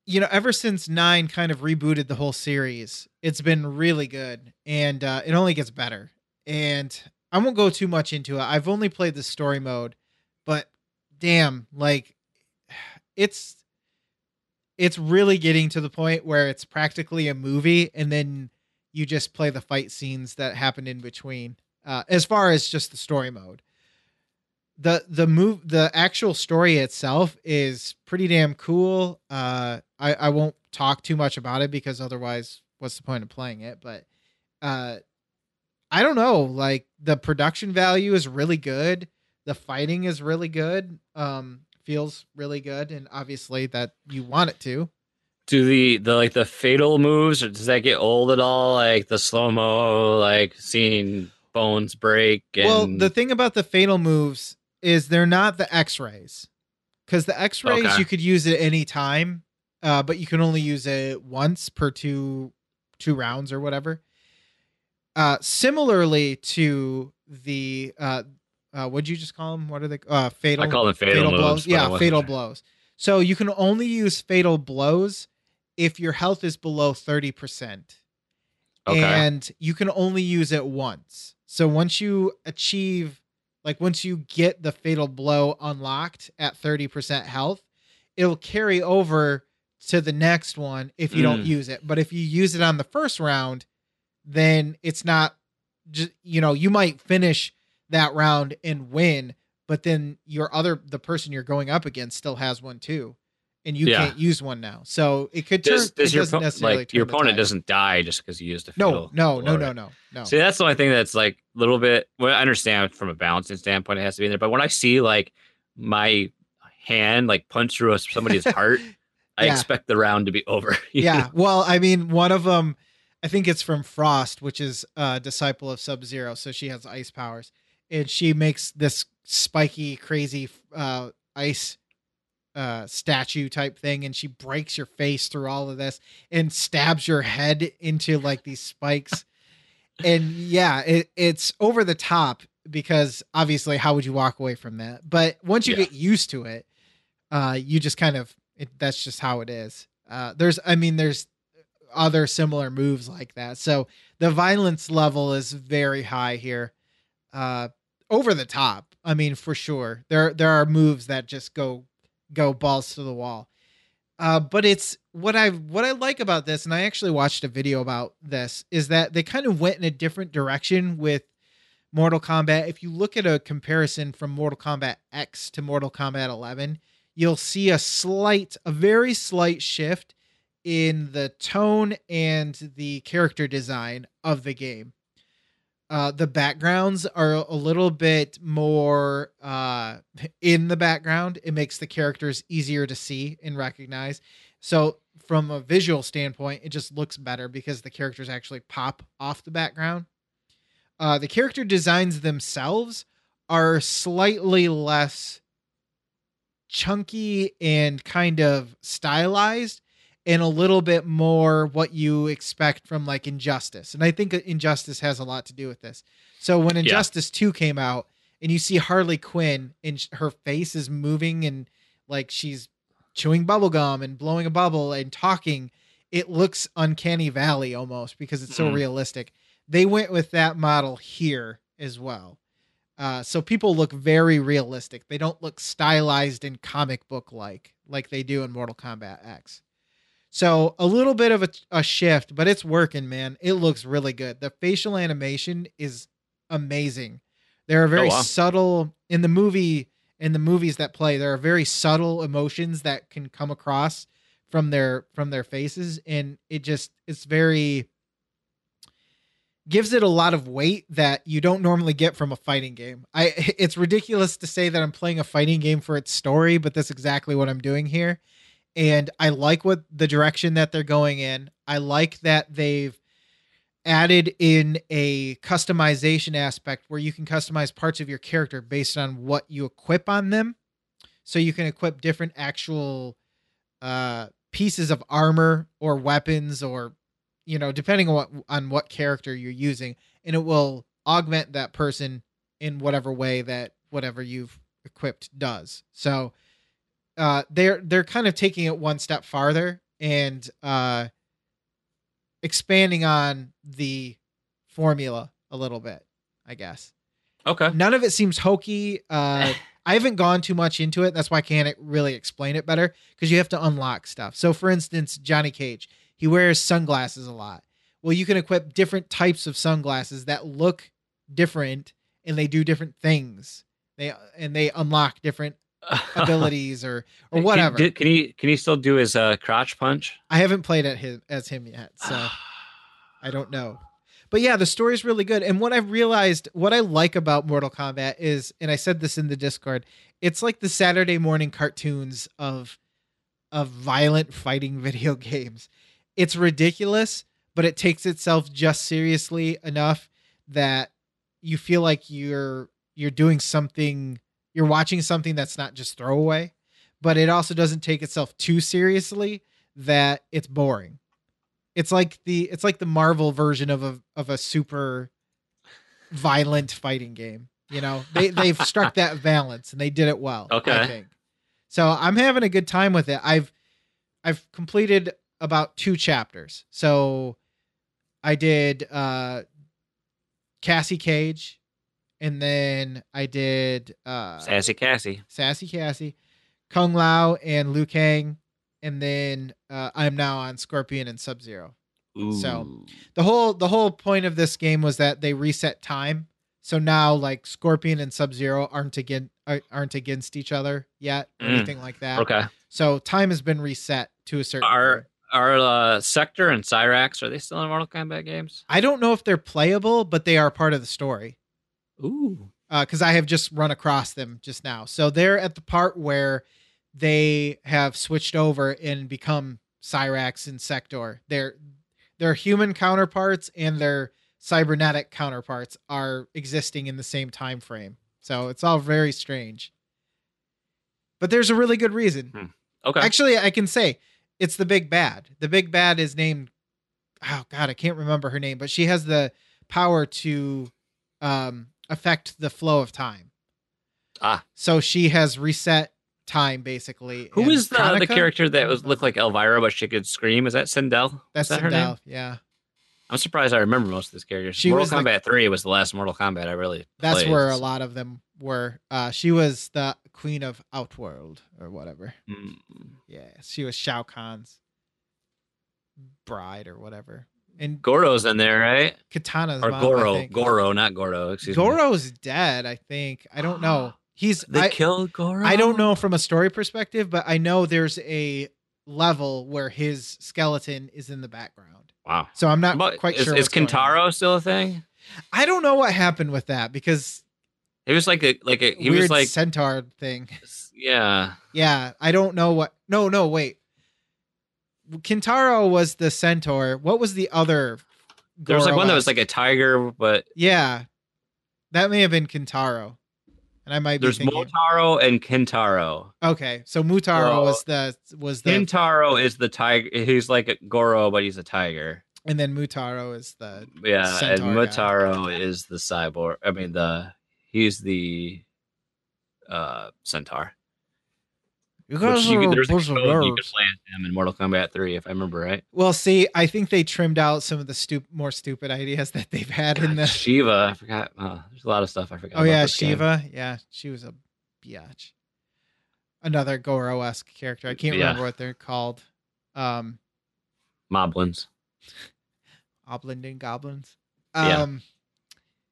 You know, ever since nine kind of rebooted the whole series, it's been really good, and uh, it only gets better. And I won't go too much into it. I've only played the story mode, but damn, like it's it's really getting to the point where it's practically a movie, and then you just play the fight scenes that happen in between. Uh, as far as just the story mode, the the move the actual story itself is pretty damn cool. Uh, I I won't talk too much about it because otherwise, what's the point of playing it? But uh, I don't know. Like the production value is really good. The fighting is really good. Um, feels really good, and obviously that you want it to. Do the the like the fatal moves, or does that get old at all? Like the slow mo, like seeing bones break. And, Well, the thing about the fatal moves is they're not the X-rays, because the X-rays Okay. you could use at any time, uh, but you can only use it once per two two rounds or whatever. Uh, similarly to the uh, uh, what'd you just call them? What are they? Uh, fatal. I call them fatal, moves. blows. I Yeah, fatal blows. So you can only use fatal blows if your health is below thirty percent Okay. and you can only use it once. So once you achieve, like once you get the fatal blow unlocked at 30% health, it'll carry over to the next one if you don't Mm. use it. But if you use it on the first round, then it's not just, you know, you might finish that round and win, but then your other, the person you're going up against still has one too. And you Yeah. can't use one now. So it could turn, does, does it your necessarily like your opponent doesn't die just because you used a No, no, no, no, no, no. See, that's the only thing that's like a little bit. Well, I understand from a balancing standpoint, it has to be in there. But when I see like my hand like punch through somebody's heart, I Yeah. expect the round to be over. yeah. Well, I mean, one of them, I think it's from Frost, which is a disciple of Sub Zero. So she has ice powers, and she makes this spiky, crazy uh, ice uh, statue type thing, and she breaks your face through all of this and stabs your head into like these spikes. and yeah, it, it's over the top because obviously, how would you walk away from that? But once you Yeah. get used to it, uh, you just kind of it, that's just how it is. Uh, there's, I mean, there's other similar moves like that. So the violence level is very high here. Uh, over the top. I mean, for sure. There there are moves that just go go balls to the wall. Uh, but it's what I what I like about this, and I actually watched a video about this, is that they kind of went in a different direction with Mortal Kombat. If you look at a comparison from Mortal Kombat X to Mortal Kombat 11, you'll see a slight, a very slight shift in the tone and the character design of the game. Uh, the backgrounds are a little bit more uh, in the background. It makes the characters easier to see and recognize. So, from a visual standpoint, it just looks better because the characters actually pop off the background. Uh, the character designs themselves are slightly less chunky and kind of stylized and a little bit more what you expect from like Injustice. And I think Injustice has a lot to do with this. So when Injustice 2 came out and you see Harley Quinn and sh- her face is moving and like she's chewing bubble gum and blowing a bubble and talking, it looks uncanny valley almost because it's so Mhm. realistic. They went with that model here as well. Uh, so people look very realistic. They don't look stylized and comic book like like they do in Mortal Kombat X. So a little bit of a, a shift, but it's working, man. It looks really good. The facial animation is amazing. There are oh, very Oh, wow. subtle in the movie in the movies that play. There are very subtle emotions that can come across from their from their faces, and it just it's very gives it a lot of weight that you don't normally get from a fighting game. I it's ridiculous to say that I'm playing a fighting game for its story, but that's exactly what I'm doing here. And I like what the direction that they're going in. I like that they've added in a customization aspect where you can customize parts of your character based on what you equip on them. So you can equip different actual uh pieces of armor or weapons or you know depending on what on what character you're using and it will augment that person in whatever way that whatever you've equipped does so uh they're they're kind of taking it one step farther and uh expanding on the formula a little bit i guess Okay. none of it seems hokey uh I haven't gone too much into it. That's why I can't really explain it better because you have to unlock stuff. So, for instance, Johnny Cage, he wears sunglasses a lot. Well, you can equip different types of sunglasses that look different and they do different things. They and they unlock different abilities or or whatever. Can, can he can he still do his uh, crotch punch? I haven't played at his, as him yet, so I don't know. But yeah, the story's really good. And what I've realized, what I like about Mortal Kombat is, and I said this in the Discord, it's like the Saturday morning cartoons of of violent fighting video games. It's ridiculous, but it takes itself just seriously enough that you feel like you're you're doing something you're watching something that's not just throwaway, but it also doesn't take itself too seriously that it's boring. It's like the it's like the Marvel version of a of a super violent fighting game. You know, they they've struck that balance and they did it well. I Okay. think. So I'm having a good time with it. I've I've completed about two chapters. So I did uh Cassie Cage and then I did uh Sassy Cassie. Sassy Cassie, Kung Lao, and Liu Kang, and then uh, I'm now on Scorpion and Sub Zero. So- the whole the whole point of this game was that they reset time. So now like Scorpion and Sub Zero aren't again aren't against each other yet or Mm. anything like that. okay. So time has been reset to a certain. Are degree. are uh, Sector and Cyrax are they still in Mortal Kombat games? I don't know if they're playable, but they are part of the story. Ooh. because I have just run across them just now. So they're at the part where they have switched over and become Cyrax and Sector. Their their human counterparts and their cybernetic counterparts are existing in the same time frame. So it's all very strange. but there's a really good reason. Okay. Actually, I can say it's the big bad. The big bad is named oh god, I can't remember her name, but she has the power to um affect the flow of time. Ah. So she has reset time basically. Who is the, the character that was looked like Elvira but she could scream? Is that Sindel? That's that her name? Sindel, yeah. I'm surprised I remember most of these characters. She Mortal Kombat 3 was the last Mortal Kombat I really That's played. where a lot of them were. Uh she was the queen of Outworld or whatever. Mm. Yeah, she was Shao Kahn's bride or whatever. And Goro's in there, right? Katana's Or mom, Goro. Goro, not Goro. Excuse me. Goro's dead, I think. I don't know. He's They I, killed Goro? I don't know from a story perspective, but I know there's a level where his skeleton is in the background. Wow. So I'm not But quite is, sure. is what's going on. Kintaro still a thing? I don't know what happened with that because it was like a like a he weird was like centaur thing. yeah. Yeah, I don't know what. No, no, wait. Kintaro was the centaur. What was the other? There was like one that was like a tiger, but Yeah, that may have been Kintaro, and I might there's be thinking. Motaro and Kintaro. Okay, so Motaro was the was the, Kintaro is the tiger. He's like a Goro, but he's a tiger. and then Motaro is the Yeah, and Centaur guy. Is the cyborg. I mean the he's the uh centaur. You Which you could, are there's a code you could play as him in Mortal Kombat 3, if I remember right. Well, see, I think they trimmed out some of the stup- more stupid ideas that they've had in God, the. Shiva, I forgot. Oh, there's a lot of stuff I forgot. Oh about yeah, this game. Shiva. Yeah, she was a biatch. Another Goro esque character. I can't Yeah. remember what they're called. Um, Moblins. Oblinden goblins. Um, yeah.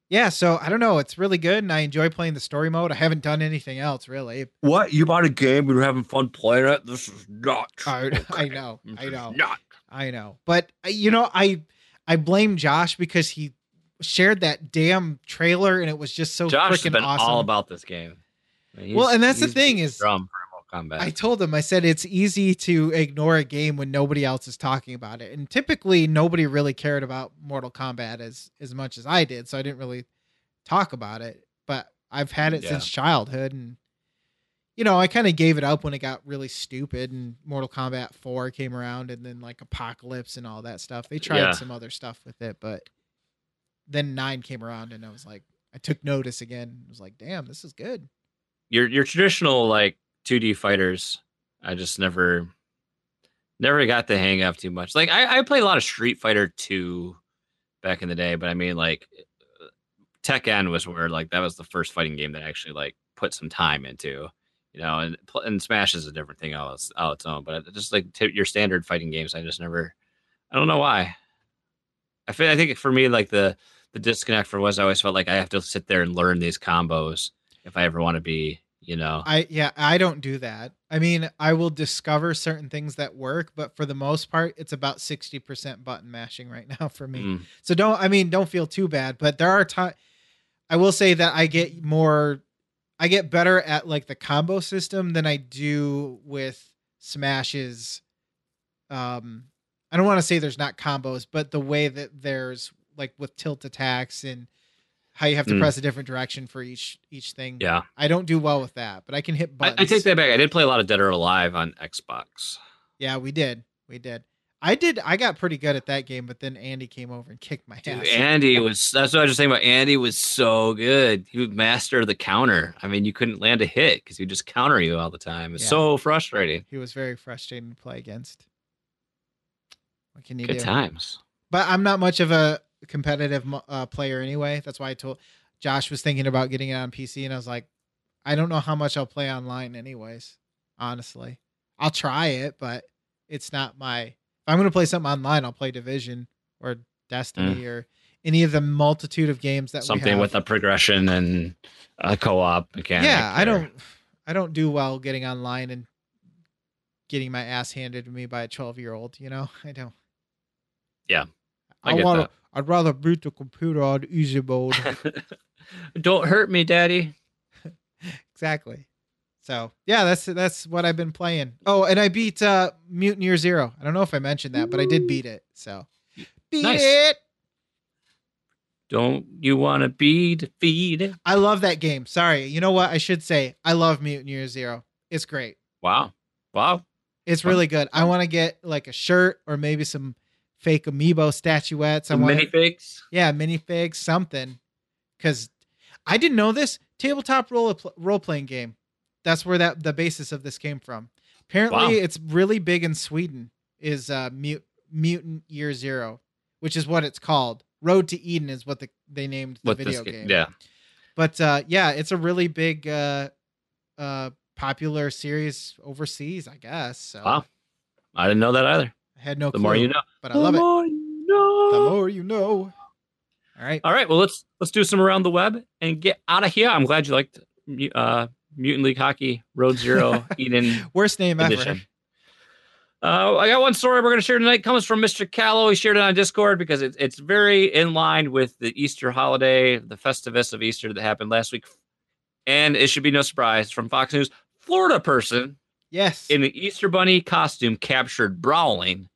Yeah, so I don't know. It's really good, and I enjoy playing the story mode. I haven't done anything else really. What? You bought a game? You're having fun playing it? This is not. I, I know. This I know. Not. I know. But uh, you know, I I blame Josh because he shared that damn trailer, and it was just so freaking awesome. all about this game. I mean, Well, and that's the thing is- drum Kombat. I told him, I said it's easy to ignore a game when nobody else is talking about it. And typically nobody really cared about Mortal Kombat as as much as I did, so I didn't really talk about it. But I've had it Yeah. since childhood and you know, I kind of gave it up when it got really stupid and Mortal Kombat 4 came around and then like Apocalypse and all that stuff. They tried Yeah. some other stuff with it, but then 9 came around and I was like I took notice again. I was like, "Damn, this is good." your your traditional like 2D fighters, I just never never got the hang of too much. Like I, I played a lot of Street Fighter 2 back in the day, but I mean like Tekken was where like that was the first fighting game that I actually like put some time into. You know, and and Smash is a different thing all its, all its own. But just like t- your standard fighting games, I just never. I don't know why. I feel. I think for me, like the the disconnect for was I always felt like I have to sit there and learn these combos if I ever want to be, you know. I yeah, I don't do that. I mean, I will discover certain things that work, but for the most part, it's about 60% button mashing right now for me. Mm, So don't I mean, don't feel too bad, but there are times I will say that I get more I get better at like the combo system than I do with smashes um I don't want to say there's not combos, but the way that there's like with tilt attacks and how you have to Mm. press a different direction for each each thing. yeah, I don't do well with that, but I can hit I, buttons. I take that back. I did play a lot of Dead or Alive on Xbox. Yeah, we did. We did. I did. I got pretty good at that game, but then Andy came over and kicked my Dude, ass. Andy was. That's what I was just saying about Andy. Was so good. He would master the counter. I mean, you couldn't land a hit because he would just counter you all the time. It's Yeah. so frustrating. he was very frustrating to play against. What can you Good do? times. But I'm not much of a competitive uh, player anyway. That's why I told Josh was thinking about getting it on PC, and I was like, I don't know how much I'll play online, anyways. Honestly, I'll try it, but it's not my. If I'm going to play something online, I'll play Division or Destiny or any of the multitude of games that we Mm. Something with a progression and a co-op mechanic. yeah i don't i don't do well getting online and getting my ass handed to me by a 12 year old you know i don't Yeah, I i, want to i'd rather boot the computer on easy mode don't hurt me, Daddy. exactly so yeah that's that's what i've been playing oh and i beat uh mutant year zero i don't know if i mentioned that but i did beat it so beat Nice. it Don't you want to be defeated? i love that game sorry you know what i should say i love mutant year zero It's great. Wow. Wow. It's really good. I want to get like a shirt or maybe some fake amiibo statuettes. I Some want minifigs. yeah, minifigs, something. Because I didn't know this tabletop role role playing game. That's where that the basis of this came from. Apparently, Wow. it's really big in Sweden. Is uh, Mut- Mutant Year Zero, which is what it's called. Road to Eden is what the, they named the What video this game. Yeah. But uh, yeah, it's a really big, uh, uh, popular series overseas, I guess. So Wow. I didn't know that either. I had no The clue, more you know. But I love it. you know. The more you know. All right. All right. Well, let's let's do some around the web and get out of here. I'm glad you liked uh, Mutant League Hockey Road Zero Eden Worst name edition. ever. Uh, I got one story we're going to share tonight. Comes from Mr. Callow. He shared it on Discord because it's it's very in line with the Easter holiday, the Festivus of Easter that happened last week, and it should be no surprise from Fox News. Florida person Yes. in an Easter Bunny costume captured brawling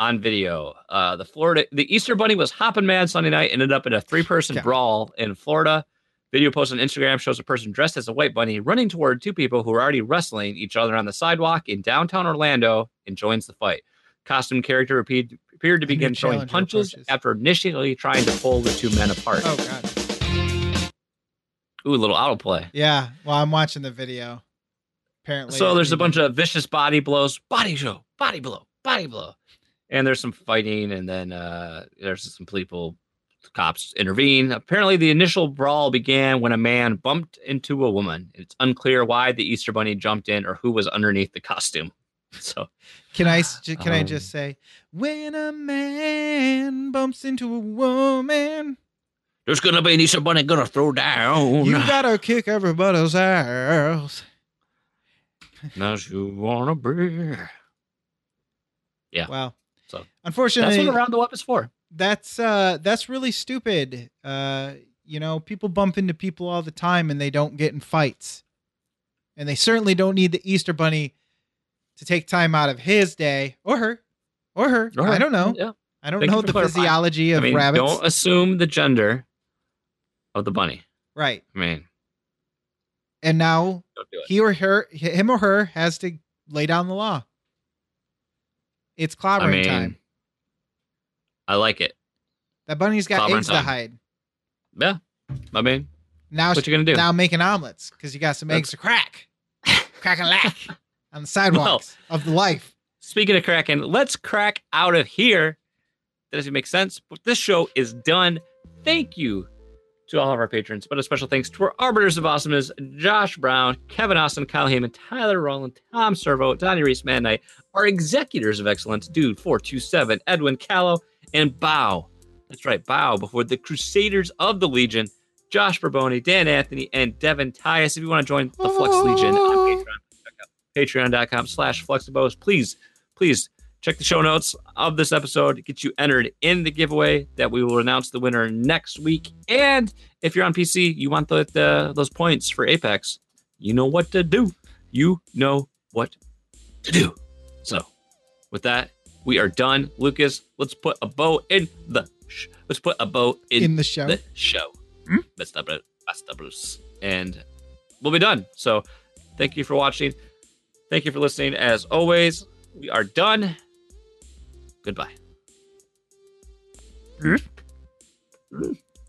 on video. Uh, the Florida, the Easter Bunny was hopping mad Sunday night, ended up in a three-person Okay. brawl in Florida. Video posted on Instagram shows a person dressed as a white bunny running toward two people who are already wrestling each other on the sidewalk in downtown Orlando and joins the fight. Costume character appeared, appeared to begin throwing punches approaches. after initially trying to pull the two men apart. oh God. Ooh, a little autoplay. Yeah. Well, I'm watching the video. Apparently. So there's a bunch of vicious body blows, body show, body blow, body blow. And there's some fighting, and then uh, there's some people, cops intervene. Apparently, the initial brawl began when a man bumped into a woman. It's unclear why the Easter Bunny jumped in or who was underneath the costume. So, Can I can I Um, just say when a man bumps into a woman, there's gonna be an Easter Bunny gonna throw down. you gotta kick everybody's ass. As you wanna be. Yeah. Well, So, That's unfortunately, what Around the Web is for. that's uh that's really stupid. Uh, you know, people bump into people all the time and they don't get in fights, and they certainly don't need the Easter Bunny to take time out of his day or her or her. Or- I don't know. Yeah. I don't Thank know the clarifying. physiology I of mean, rabbits. don't assume the gender of the bunny. Right. I mean, And now don't do it. he or her, him or her, has to lay down the law. It's clobbering I mean, time. I like it. That bunny's got eggs to hide. Yeah. I mean, Now, what you gonna do? now making omelets because you got some eggs to crack, crack and lack on the sidewalks of the life. Speaking of cracking, let's crack out of here. That doesn't make sense, but this show is done. Thank you to all of our patrons, but a special thanks to our arbiters of awesomeness, Josh Brown, Kevin Austin, Kyle Heyman, Tyler Rowland, Tom Servo, Donnie Reese, Man Knight, our executors of excellence, Dude 427, Edwin Callow, and Bow. That's right, Bow before the Crusaders of the Legion, Josh Barboni, Dan Anthony, and Devin Tyus. If you want to join the Flux Legion on Patreon, patreon.com slash fluxtapose. Please, please check the show notes of this episode to get you entered in the giveaway that we will announce the winner next week. And if you're on PC, you want the, the those points for Apex, you know what to do. You know what to do. So, with that, we are done. Lucas, let's put a bow in the sh- let's put a bow in, In the show. the show. Hmm? Basta Bru- Basta Bruce. And we'll be done. So, thank you for watching. Thank you for listening. As always, we are done. Goodbye.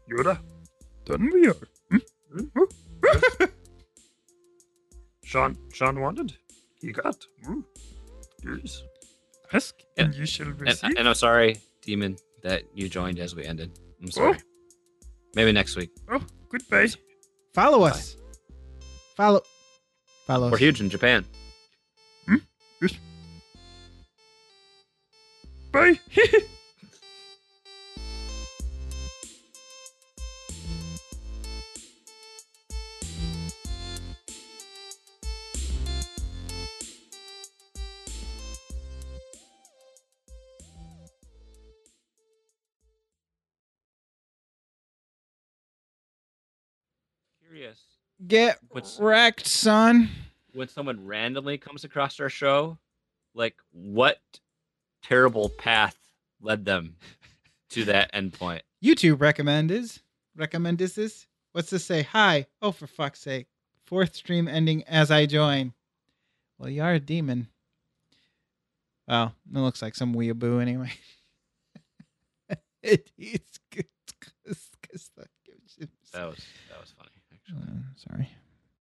Yoda. Done we are. Hmm? Sean, Sean wanted. He got. Hmm. Yes. Ask and you shall And, receive. and I'm sorry, Demon, that you joined as we ended. I'm oh. sorry. Maybe next week. oh, goodbye. Follow us. Follow. Follow We're us. huge in Japan. Hmm? Yes. Bye. Get What's wrecked, son. when someone randomly comes across our show, like what terrible path led them to that endpoint? YouTube recommend is recommend is this? What's this say? Hi. Oh, for fuck's sake. Fourth stream ending as I join. Well, you are a demon. Well, it looks like some weeaboo anyway. it, it's good. 'cause the- That was actually. Uh, sorry.